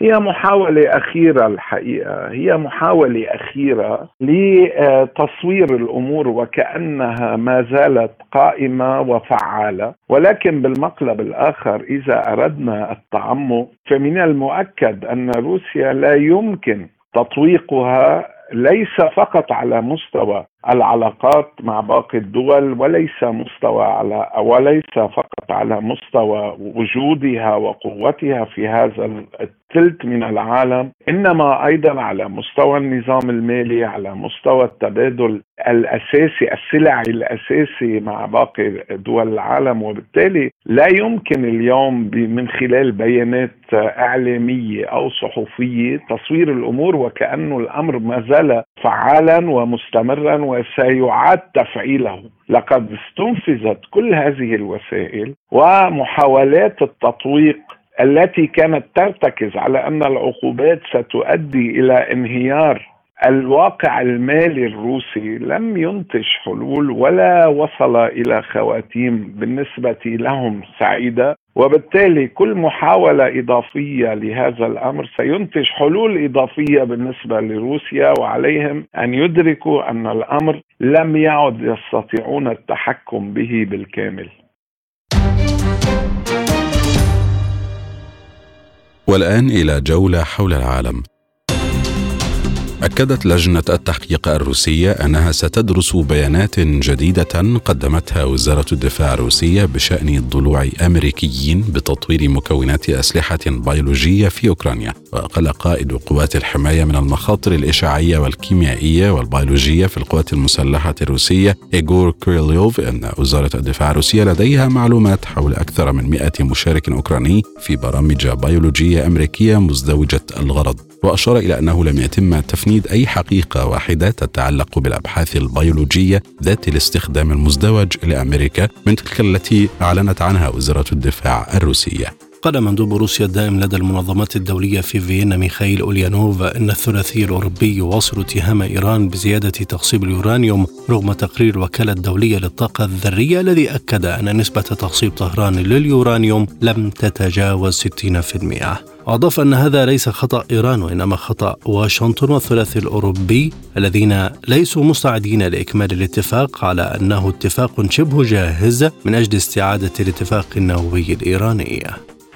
هي محاولة أخيرة الحقيقة هي محاولة أخيرة لتصوير الأمور وكأنها ما زالت قائمة وفعالة ولكن بالمقلب الآخر إذا أردنا التعمق فمن المؤكد أن روسيا لا يمكن تطويقها ليس فقط على مستوى العلاقات مع باقي الدول وليس مستوى على وليس فقط على مستوى وجودها وقوتها في هذا الثلث من العالم إنما أيضا على مستوى النظام المالي على مستوى التبادل الأساسي السلعي الأساسي مع باقي دول العالم. وبالتالي لا يمكن اليوم من خلال بيانات إعلامية أو صحفية تصوير الأمور وكانه الأمر ما زال فعالا ومستمرا وسيعاد تفعيله. لقد استنفذت كل هذه الوسائل ومحاولات التطويق التي كانت ترتكز على أن العقوبات ستؤدي إلى انهيار الواقع المالي الروسي لم ينتج حلول ولا وصل إلى خواتيم بالنسبة لهم سعيدة وبالتالي كل محاولة إضافية لهذا الأمر سينتج حلول إضافية بالنسبة لروسيا وعليهم أن يدركوا أن الأمر لم يعد يستطيعون التحكم به بالكامل. والآن إلى جولة حول العالم. أكدت لجنة التحقيق الروسية أنها ستدرس بيانات جديدة قدمتها وزارة الدفاع الروسية بشأن ضلوع أمريكيين بتطوير مكونات أسلحة بيولوجية في أوكرانيا وقال قائد قوات الحماية من المخاطر الإشعاعية والكيميائية والبيولوجية في القوات المسلحة الروسية إيغور كريليوف أن وزارة الدفاع الروسية لديها معلومات حول أكثر من 100 مشارك أوكراني في برامج بيولوجية أمريكية مزدوجة الغرض. وأشار إلى أنه لم يتم تفنيد أي حقيقة واحدة تتعلق بالأبحاث البيولوجية ذات الاستخدام المزدوج لأمريكا من تلك التي أعلنت عنها وزارة الدفاع الروسية. قال مندوب روسيا الدائم لدى المنظمات الدولية في فيينا ميخائيل أوليانوف أن الثلاثي الأوروبي يواصل اتهام إيران بزيادة تخصيب اليورانيوم رغم تقرير الوكالة الدولية للطاقة الذرية الذي أكد أن نسبة تخصيب طهران لليورانيوم لم تتجاوز 60%. وأضاف أن هذا ليس خطأ إيران وإنما خطأ واشنطن والثلاثي الأوروبي الذين ليسوا مستعدين لإكمال الاتفاق على أنه اتفاق شبه جاهز من أجل استعادة الاتفاق النووي الإيراني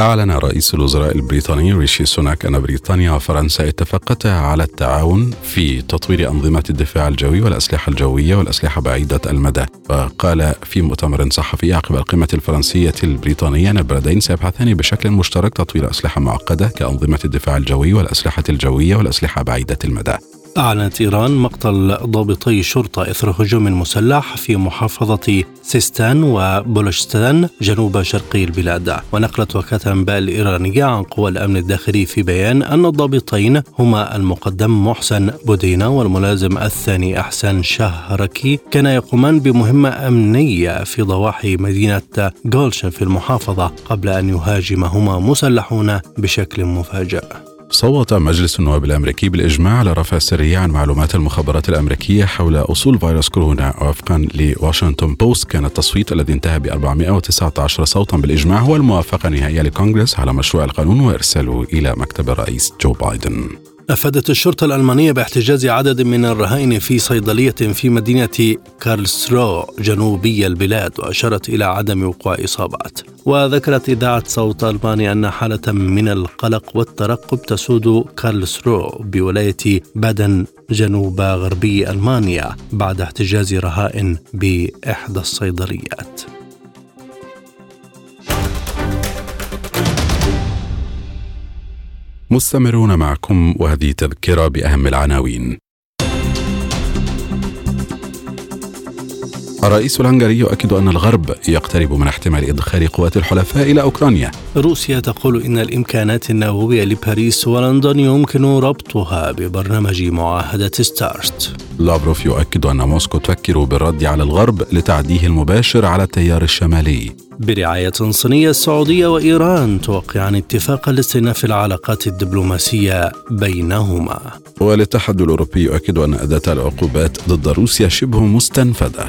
أعلن رئيس الوزراء البريطاني ريشي سوناك أن بريطانيا وفرنسا اتفقتا على التعاون في تطوير أنظمة الدفاع الجوي والأسلحة الجوية والأسلحة بعيدة المدى. وقال في مؤتمر صحفي عقب القمة الفرنسية البريطانية أن البلدين سيبحثان بشكل مشترك تطوير أسلحة معقدة كأنظمة الدفاع الجوي والأسلحة الجوية والأسلحة بعيدة المدى. أعلنت إيران مقتل ضابطي شرطة إثر هجوم مسلح في محافظة سيستان وبولشستان جنوب شرقي البلاد. ونقلت وكالة أنباء الإيرانية عن قوى الأمن الداخلي في بيان أن الضابطين هما المقدم محسن بودينا والملازم الثاني أحسن شهركي. كانا يقومان بمهمة أمنية في ضواحي مدينة جولشن في المحافظة قبل أن يهاجمهما مسلحون بشكل مفاجئ. صوت مجلس النواب الأمريكي بالإجماع على رفع السرية عن معلومات المخابرات الأمريكية حول أصول فيروس كورونا وفقا لواشنطن بوست كان التصويت الذي انتهى ب 419 صوتا بالإجماع هو الموافقة النهائية للكونغرس على مشروع القانون وإرساله إلى مكتب الرئيس جو بايدن. أفادت الشرطة الألمانية باحتجاز عدد من الرهائن في صيدلية في مدينة كارلسرو جنوبي البلاد وأشارت إلى عدم وقوع إصابات. وذكرت إذاعة صوت ألمانيا أن حالة من القلق والترقب تسود كارلسرو بولاية بادن جنوب غربي ألمانيا بعد احتجاز رهائن بإحدى الصيدليات. مستمرون معكم وهذه تذكرة بأهم العناوين. الرئيس الهنغاري يؤكد أن الغرب يقترب من احتمال إدخال قوات الحلفاء إلى أوكرانيا. روسيا تقول إن الإمكانات النووية لباريس ولندن يمكن ربطها ببرنامج معاهدة ستارت. لافروف يؤكد أن موسكو تفكر بالرد على الغرب لتعديه المباشر على التيار الشمالي. برعاية صينية السعودية وإيران توقعان اتفاقا لاستئناف العلاقات الدبلوماسية بينهما. والاتحاد الأوروبي يؤكد أن أداة العقوبات ضد روسيا شبه مستنفذة.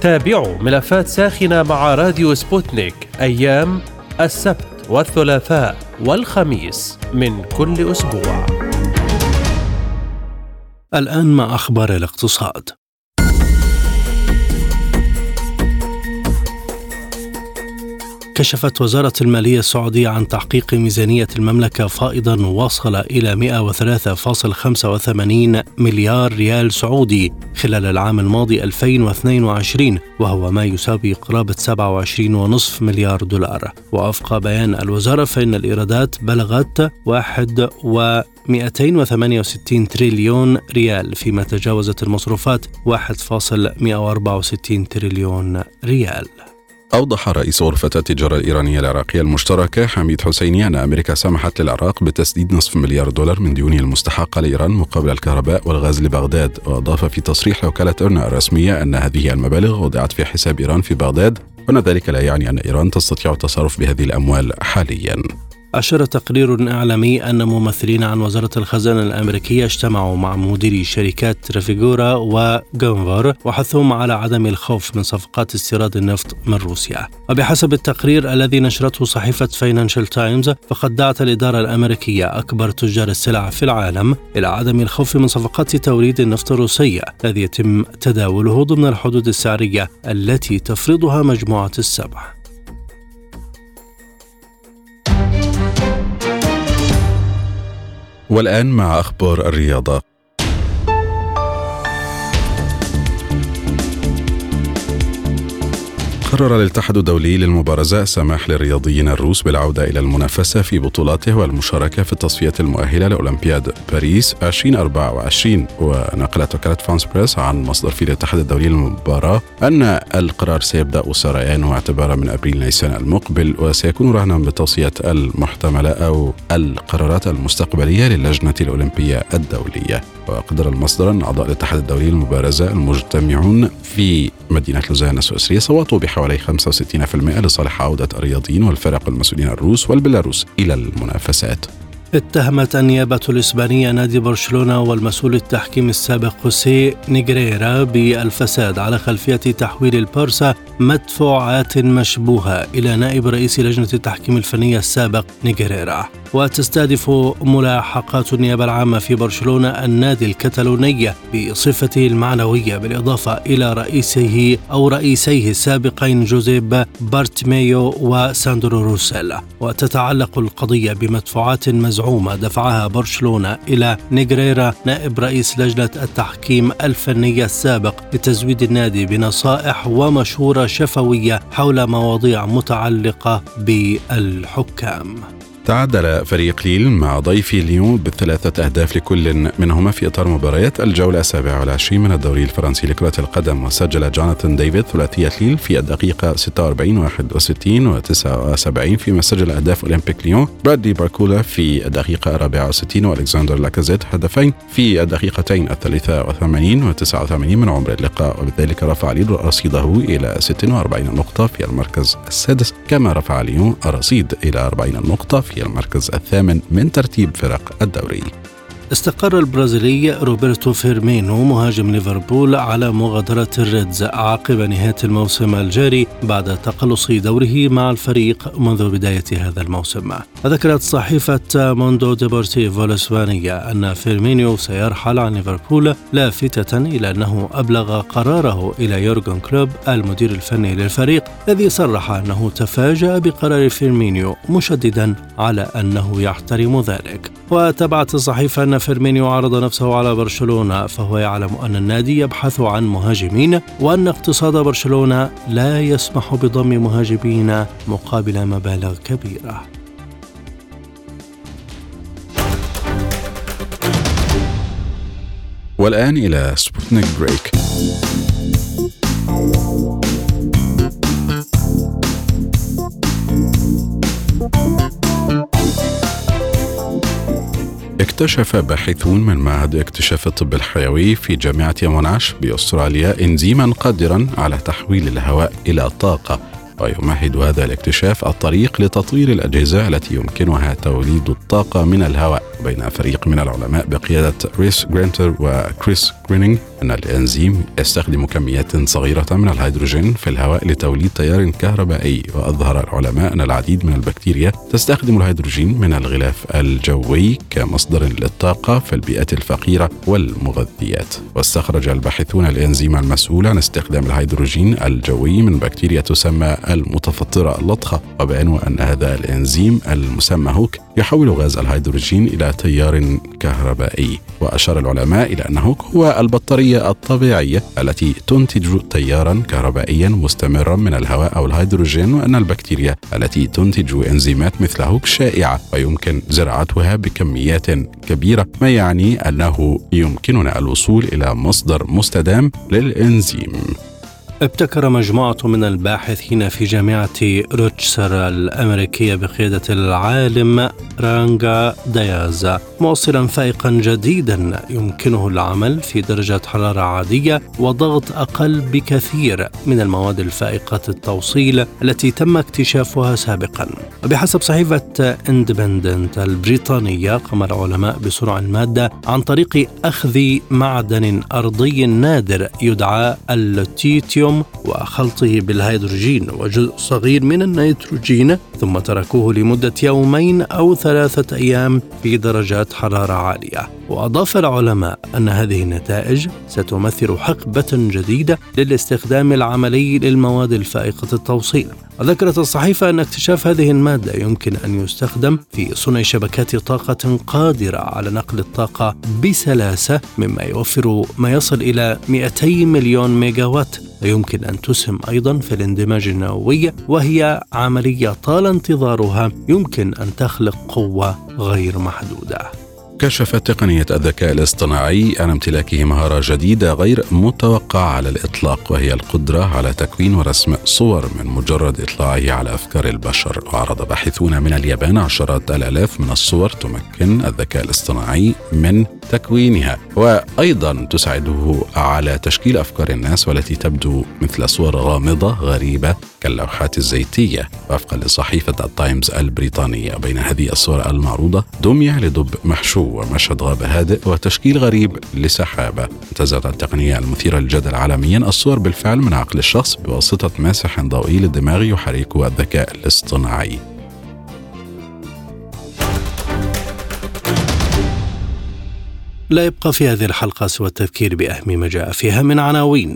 تابعوا ملفات ساخنة مع راديو سبوتنيك أيام السبت والثلاثاء والخميس من كل أسبوع. الآن مع أخبار الاقتصاد كشفت وزارة المالية السعودية عن تحقيق ميزانية المملكة فائضا وصل إلى 103.85 مليار ريال سعودي خلال العام الماضي 2022 وهو ما يساوي قرابة 27.5 مليار دولار. ووفق بيان الوزارة فإن الإيرادات بلغت واحد و 268 تريليون ريال فيما تجاوزت المصروفات 1.164 تريليون ريال. أوضح رئيس غرفة التجارة الإيرانية العراقية المشتركة حميد حسيني أن أمريكا سمحت للعراق بتسديد نصف مليار دولار من ديونه المستحقة لإيران مقابل الكهرباء والغاز لبغداد. وأضاف في تصريح لوكالة إرنا الرسمية أن هذه المبالغ وضعت في حساب إيران في بغداد وأن ذلك لا يعني أن إيران تستطيع التصرف بهذه الأموال حالياً. أشار تقرير إعلامي أن ممثلين عن وزارة الخزانة الأمريكية اجتمعوا مع مديري شركات ترافيغورا وغونفور وحثهم على عدم الخوف من صفقات استيراد النفط من روسيا. وبحسب التقرير الذي نشرته صحيفة فاينانشال تايمز فقد دعت الإدارة الأمريكية أكبر تجار السلع في العالم إلى عدم الخوف من صفقات توريد النفط الروسي الذي يتم تداوله ضمن الحدود السعرية التي تفرضها مجموعة السبع. والآن مع أخبار الرياضة. قرر الاتحاد الدولي للمبارزة السماح للرياضيين الروس بالعودة إلى المنافسة في بطولاته والمشاركة في التصفية المؤهلة لأولمبياد باريس 2024 ونقلت وكالة فرانس بريس عن مصدر في الاتحاد الدولي للمباراة أن القرار سيبدأ سريانه اعتبارا من أبريل نيسان المقبل وسيكون رهنا بتوصية المحتملة أو القرارات المستقبلية للجنة الأولمبية الدولية. وقدر المصدر أن أعضاء الاتحاد الدولي للمبارزة المجتمعون في مدينة لوزان السويسرية صوتوا بحوالي 65% لصالح عودة الرياضيين والفرق المسؤولين الروس والبيلاروس إلى المنافسات. اتهمت النيابة الإسبانية نادي برشلونة والمسؤول التحكيم السابق خوسيه نيغريرا بالفساد على خلفية تحويل البارسا مدفوعات مشبوهة إلى نائب رئيس لجنة التحكيم الفنية السابق نيغريرا وتستهدف ملاحقات النيابة العامة في برشلونة النادي الكتالوني بصفته المعنوية بالإضافة إلى رئيسه أو رئيسيه السابقين جوزيب بارتوميو وساندرو روسيل. وتتعلق القضية بمدفوعات مزعومة دفعها برشلونة إلى نيغريرا نائب رئيس لجنة التحكيم الفنية السابق لتزويد النادي بنصائح ومشورة شفوية حول مواضيع متعلقة بالحكام. تعادل فريق ليل مع ضيفه ليون بثلاثة أهداف لكل منهما في إطار مباريات الجولة السابعة والعشرين من الدوري الفرنسي لكرة القدم وسجل جوناثان ديفيد ثلاثية ليل في الدقيقة 46 61 و 79 فيما سجل أهداف أولمبيك ليون برادلي باركولا في الدقيقة 64 وألكسندر لاكازيت هدفين في الدقيقتين الثالثة وثمانين و 89 من عمر اللقاء وبذلك رفع ليل رصيده إلى 46 نقطة في المركز السادس كما رفع ليون الرصيد إلى 40 نقطة في المركز الثامن من ترتيب فرق الدوري. استقر البرازيلي روبرتو فيرمينو مهاجم ليفربول على مغادرة الريدز عقب نهاية الموسم الجاري بعد تقلص دوره مع الفريق منذ بداية هذا الموسم. ذكرت صحيفة موندو ديبورتيفو الإسبانية أن فيرمينيو سيرحل عن ليفربول لافتة إلى أنه أبلغ قراره إلى يورغن كلوب المدير الفني للفريق الذي صرح أنه تفاجأ بقرار فيرمينيو مشددا على أنه يحترم ذلك. وتابعت الصحيفة أن فيرمينيو عرض نفسه على برشلونة فهو يعلم أن النادي يبحث عن مهاجمين وأن اقتصاد برشلونة لا يسمح بضم مهاجمين مقابل مبالغ كبيرة. والآن إلى سبوتنيك break. اكتشف باحثون من معهد اكتشاف الطب الحيوي في جامعة موناش بأستراليا إنزيما قادرا على تحويل الهواء إلى طاقة. ويمهد هذا الاكتشاف الطريق لتطوير الأجهزة التي يمكنها توليد الطاقة من الهواء. بين فريق من العلماء بقيادة ريس جرينتر وكريس جرينينج أن الإنزيم يستخدم كميات صغيرة من الهيدروجين في الهواء لتوليد تيار كهربائي. وأظهر العلماء أن العديد من البكتيريا تستخدم الهيدروجين من الغلاف الجوي كمصدر للطاقة في البيئات الفقيرة بالمغذيات. واستخرج الباحثون الإنزيم المسؤول عن استخدام الهيدروجين الجوي من بكتيريا تسمى المتفطرة اللطخة وبينوا أن هذا الإنزيم المسمى Huc يحول غاز الهيدروجين إلى تيار كهربائي. وأشار العلماء إلى أن Huc هو البطارية الطبيعية التي تنتج تيارا كهربائيا مستمرا من الهواء أو الهيدروجين وأن البكتيريا التي تنتج إنزيمات مثل Huc شائعة ويمكن زراعتها بكميات كبيرة ما يعني أنه يمكننا الوصول إلى مصدر مستدام للإنزيم. ابتكر مجموعة من الباحثين في جامعة روتشستر الأمريكية بقيادة العالم رانجا دياز موصلا فائقا جديدا يمكنه العمل في درجة حرارة عادية وضغط أقل بكثير من المواد الفائقة التوصيل التي تم اكتشافها سابقا. وبحسب صحيفة اندبندنت البريطانية قام العلماء بصنع المادة عن طريق أخذ معدن أرضي نادر يدعى اللوتيتيوم وخلطه بالهيدروجين وجزء صغير من النيتروجين ثم تركوه لمدة يومين أو ثلاثة أيام في درجات حرارة عالية. وأضاف العلماء أن هذه النتائج ستمثل حقبة جديدة للاستخدام العملي للمواد الفائقة التوصيل. وذكرت الصحيفة أن اكتشاف هذه المادة يمكن أن يستخدم في صنع شبكات طاقة قادرة على نقل الطاقة بسلاسة مما يوفر ما يصل إلى 200 مليون ميجا وات ويمكن أن تسهم أيضا في الاندماج النووي وهي عملية طال انتظارها يمكن أن تخلق قوة غير محدودة. كشفت تقنية الذكاء الاصطناعي عن امتلاكه مهارة جديدة غير متوقعة على الإطلاق وهي القدرة على تكوين ورسم صور من مجرد إطلاعه على أفكار البشر. وعرض باحثون من اليابان عشرات الآلاف من الصور تمكن الذكاء الاصطناعي من تكوينها. وأيضا تساعده على تشكيل أفكار الناس والتي تبدو مثل صور غامضة غريبة كاللوحات الزيتية. وفقا لصحيفة التايمز البريطانية بين هذه الصور المعروضة دمية لدب محشو. ومشهد غابة هادئ وتشكيل غريب لسحابة. امتازت التقنية المثيرة للجدل عالميا. الصور بالفعل من عقل الشخص بواسطة ماسح ضوئي للدماغ يحركه الذكاء الاصطناعي. لا يبقى في هذه الحلقة سوى التذكير بأهم ما جاء فيها من عناوين.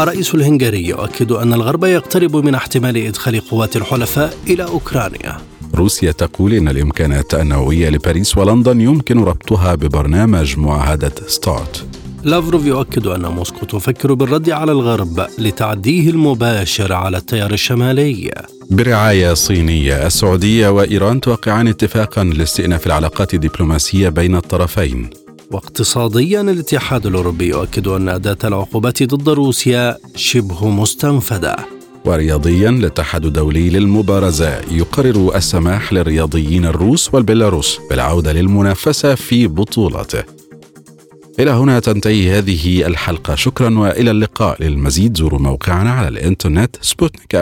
الرئيس الهنغاري يؤكد أن الغرب يقترب من احتمال إدخال قوات الحلفاء إلى أوكرانيا. روسيا تقول إن الإمكانات النووية لباريس ولندن يمكن ربطها ببرنامج معاهدة ستارت. لافروف يؤكد أن موسكو تفكر بالرد على الغرب لتعديه المباشر على التيار الشمالي. برعاية صينية السعودية وإيران توقعان اتفاقا لاستئناف العلاقات الدبلوماسية بين الطرفين. واقتصاديا الاتحاد الأوروبي يؤكد أن أداة العقوبات ضد روسيا شبه مستنفذة. ورياضيا الاتحاد الدولي للمبارزة. يقرر السماح للرياضيين الروس والبيلاروس بالعودة للمنافسة في بطولته إلى هنا تنتهي هذه الحلقة. شكرا وإلى اللقاء. للمزيد زوروا موقعنا على الإنترنت سبوتنيك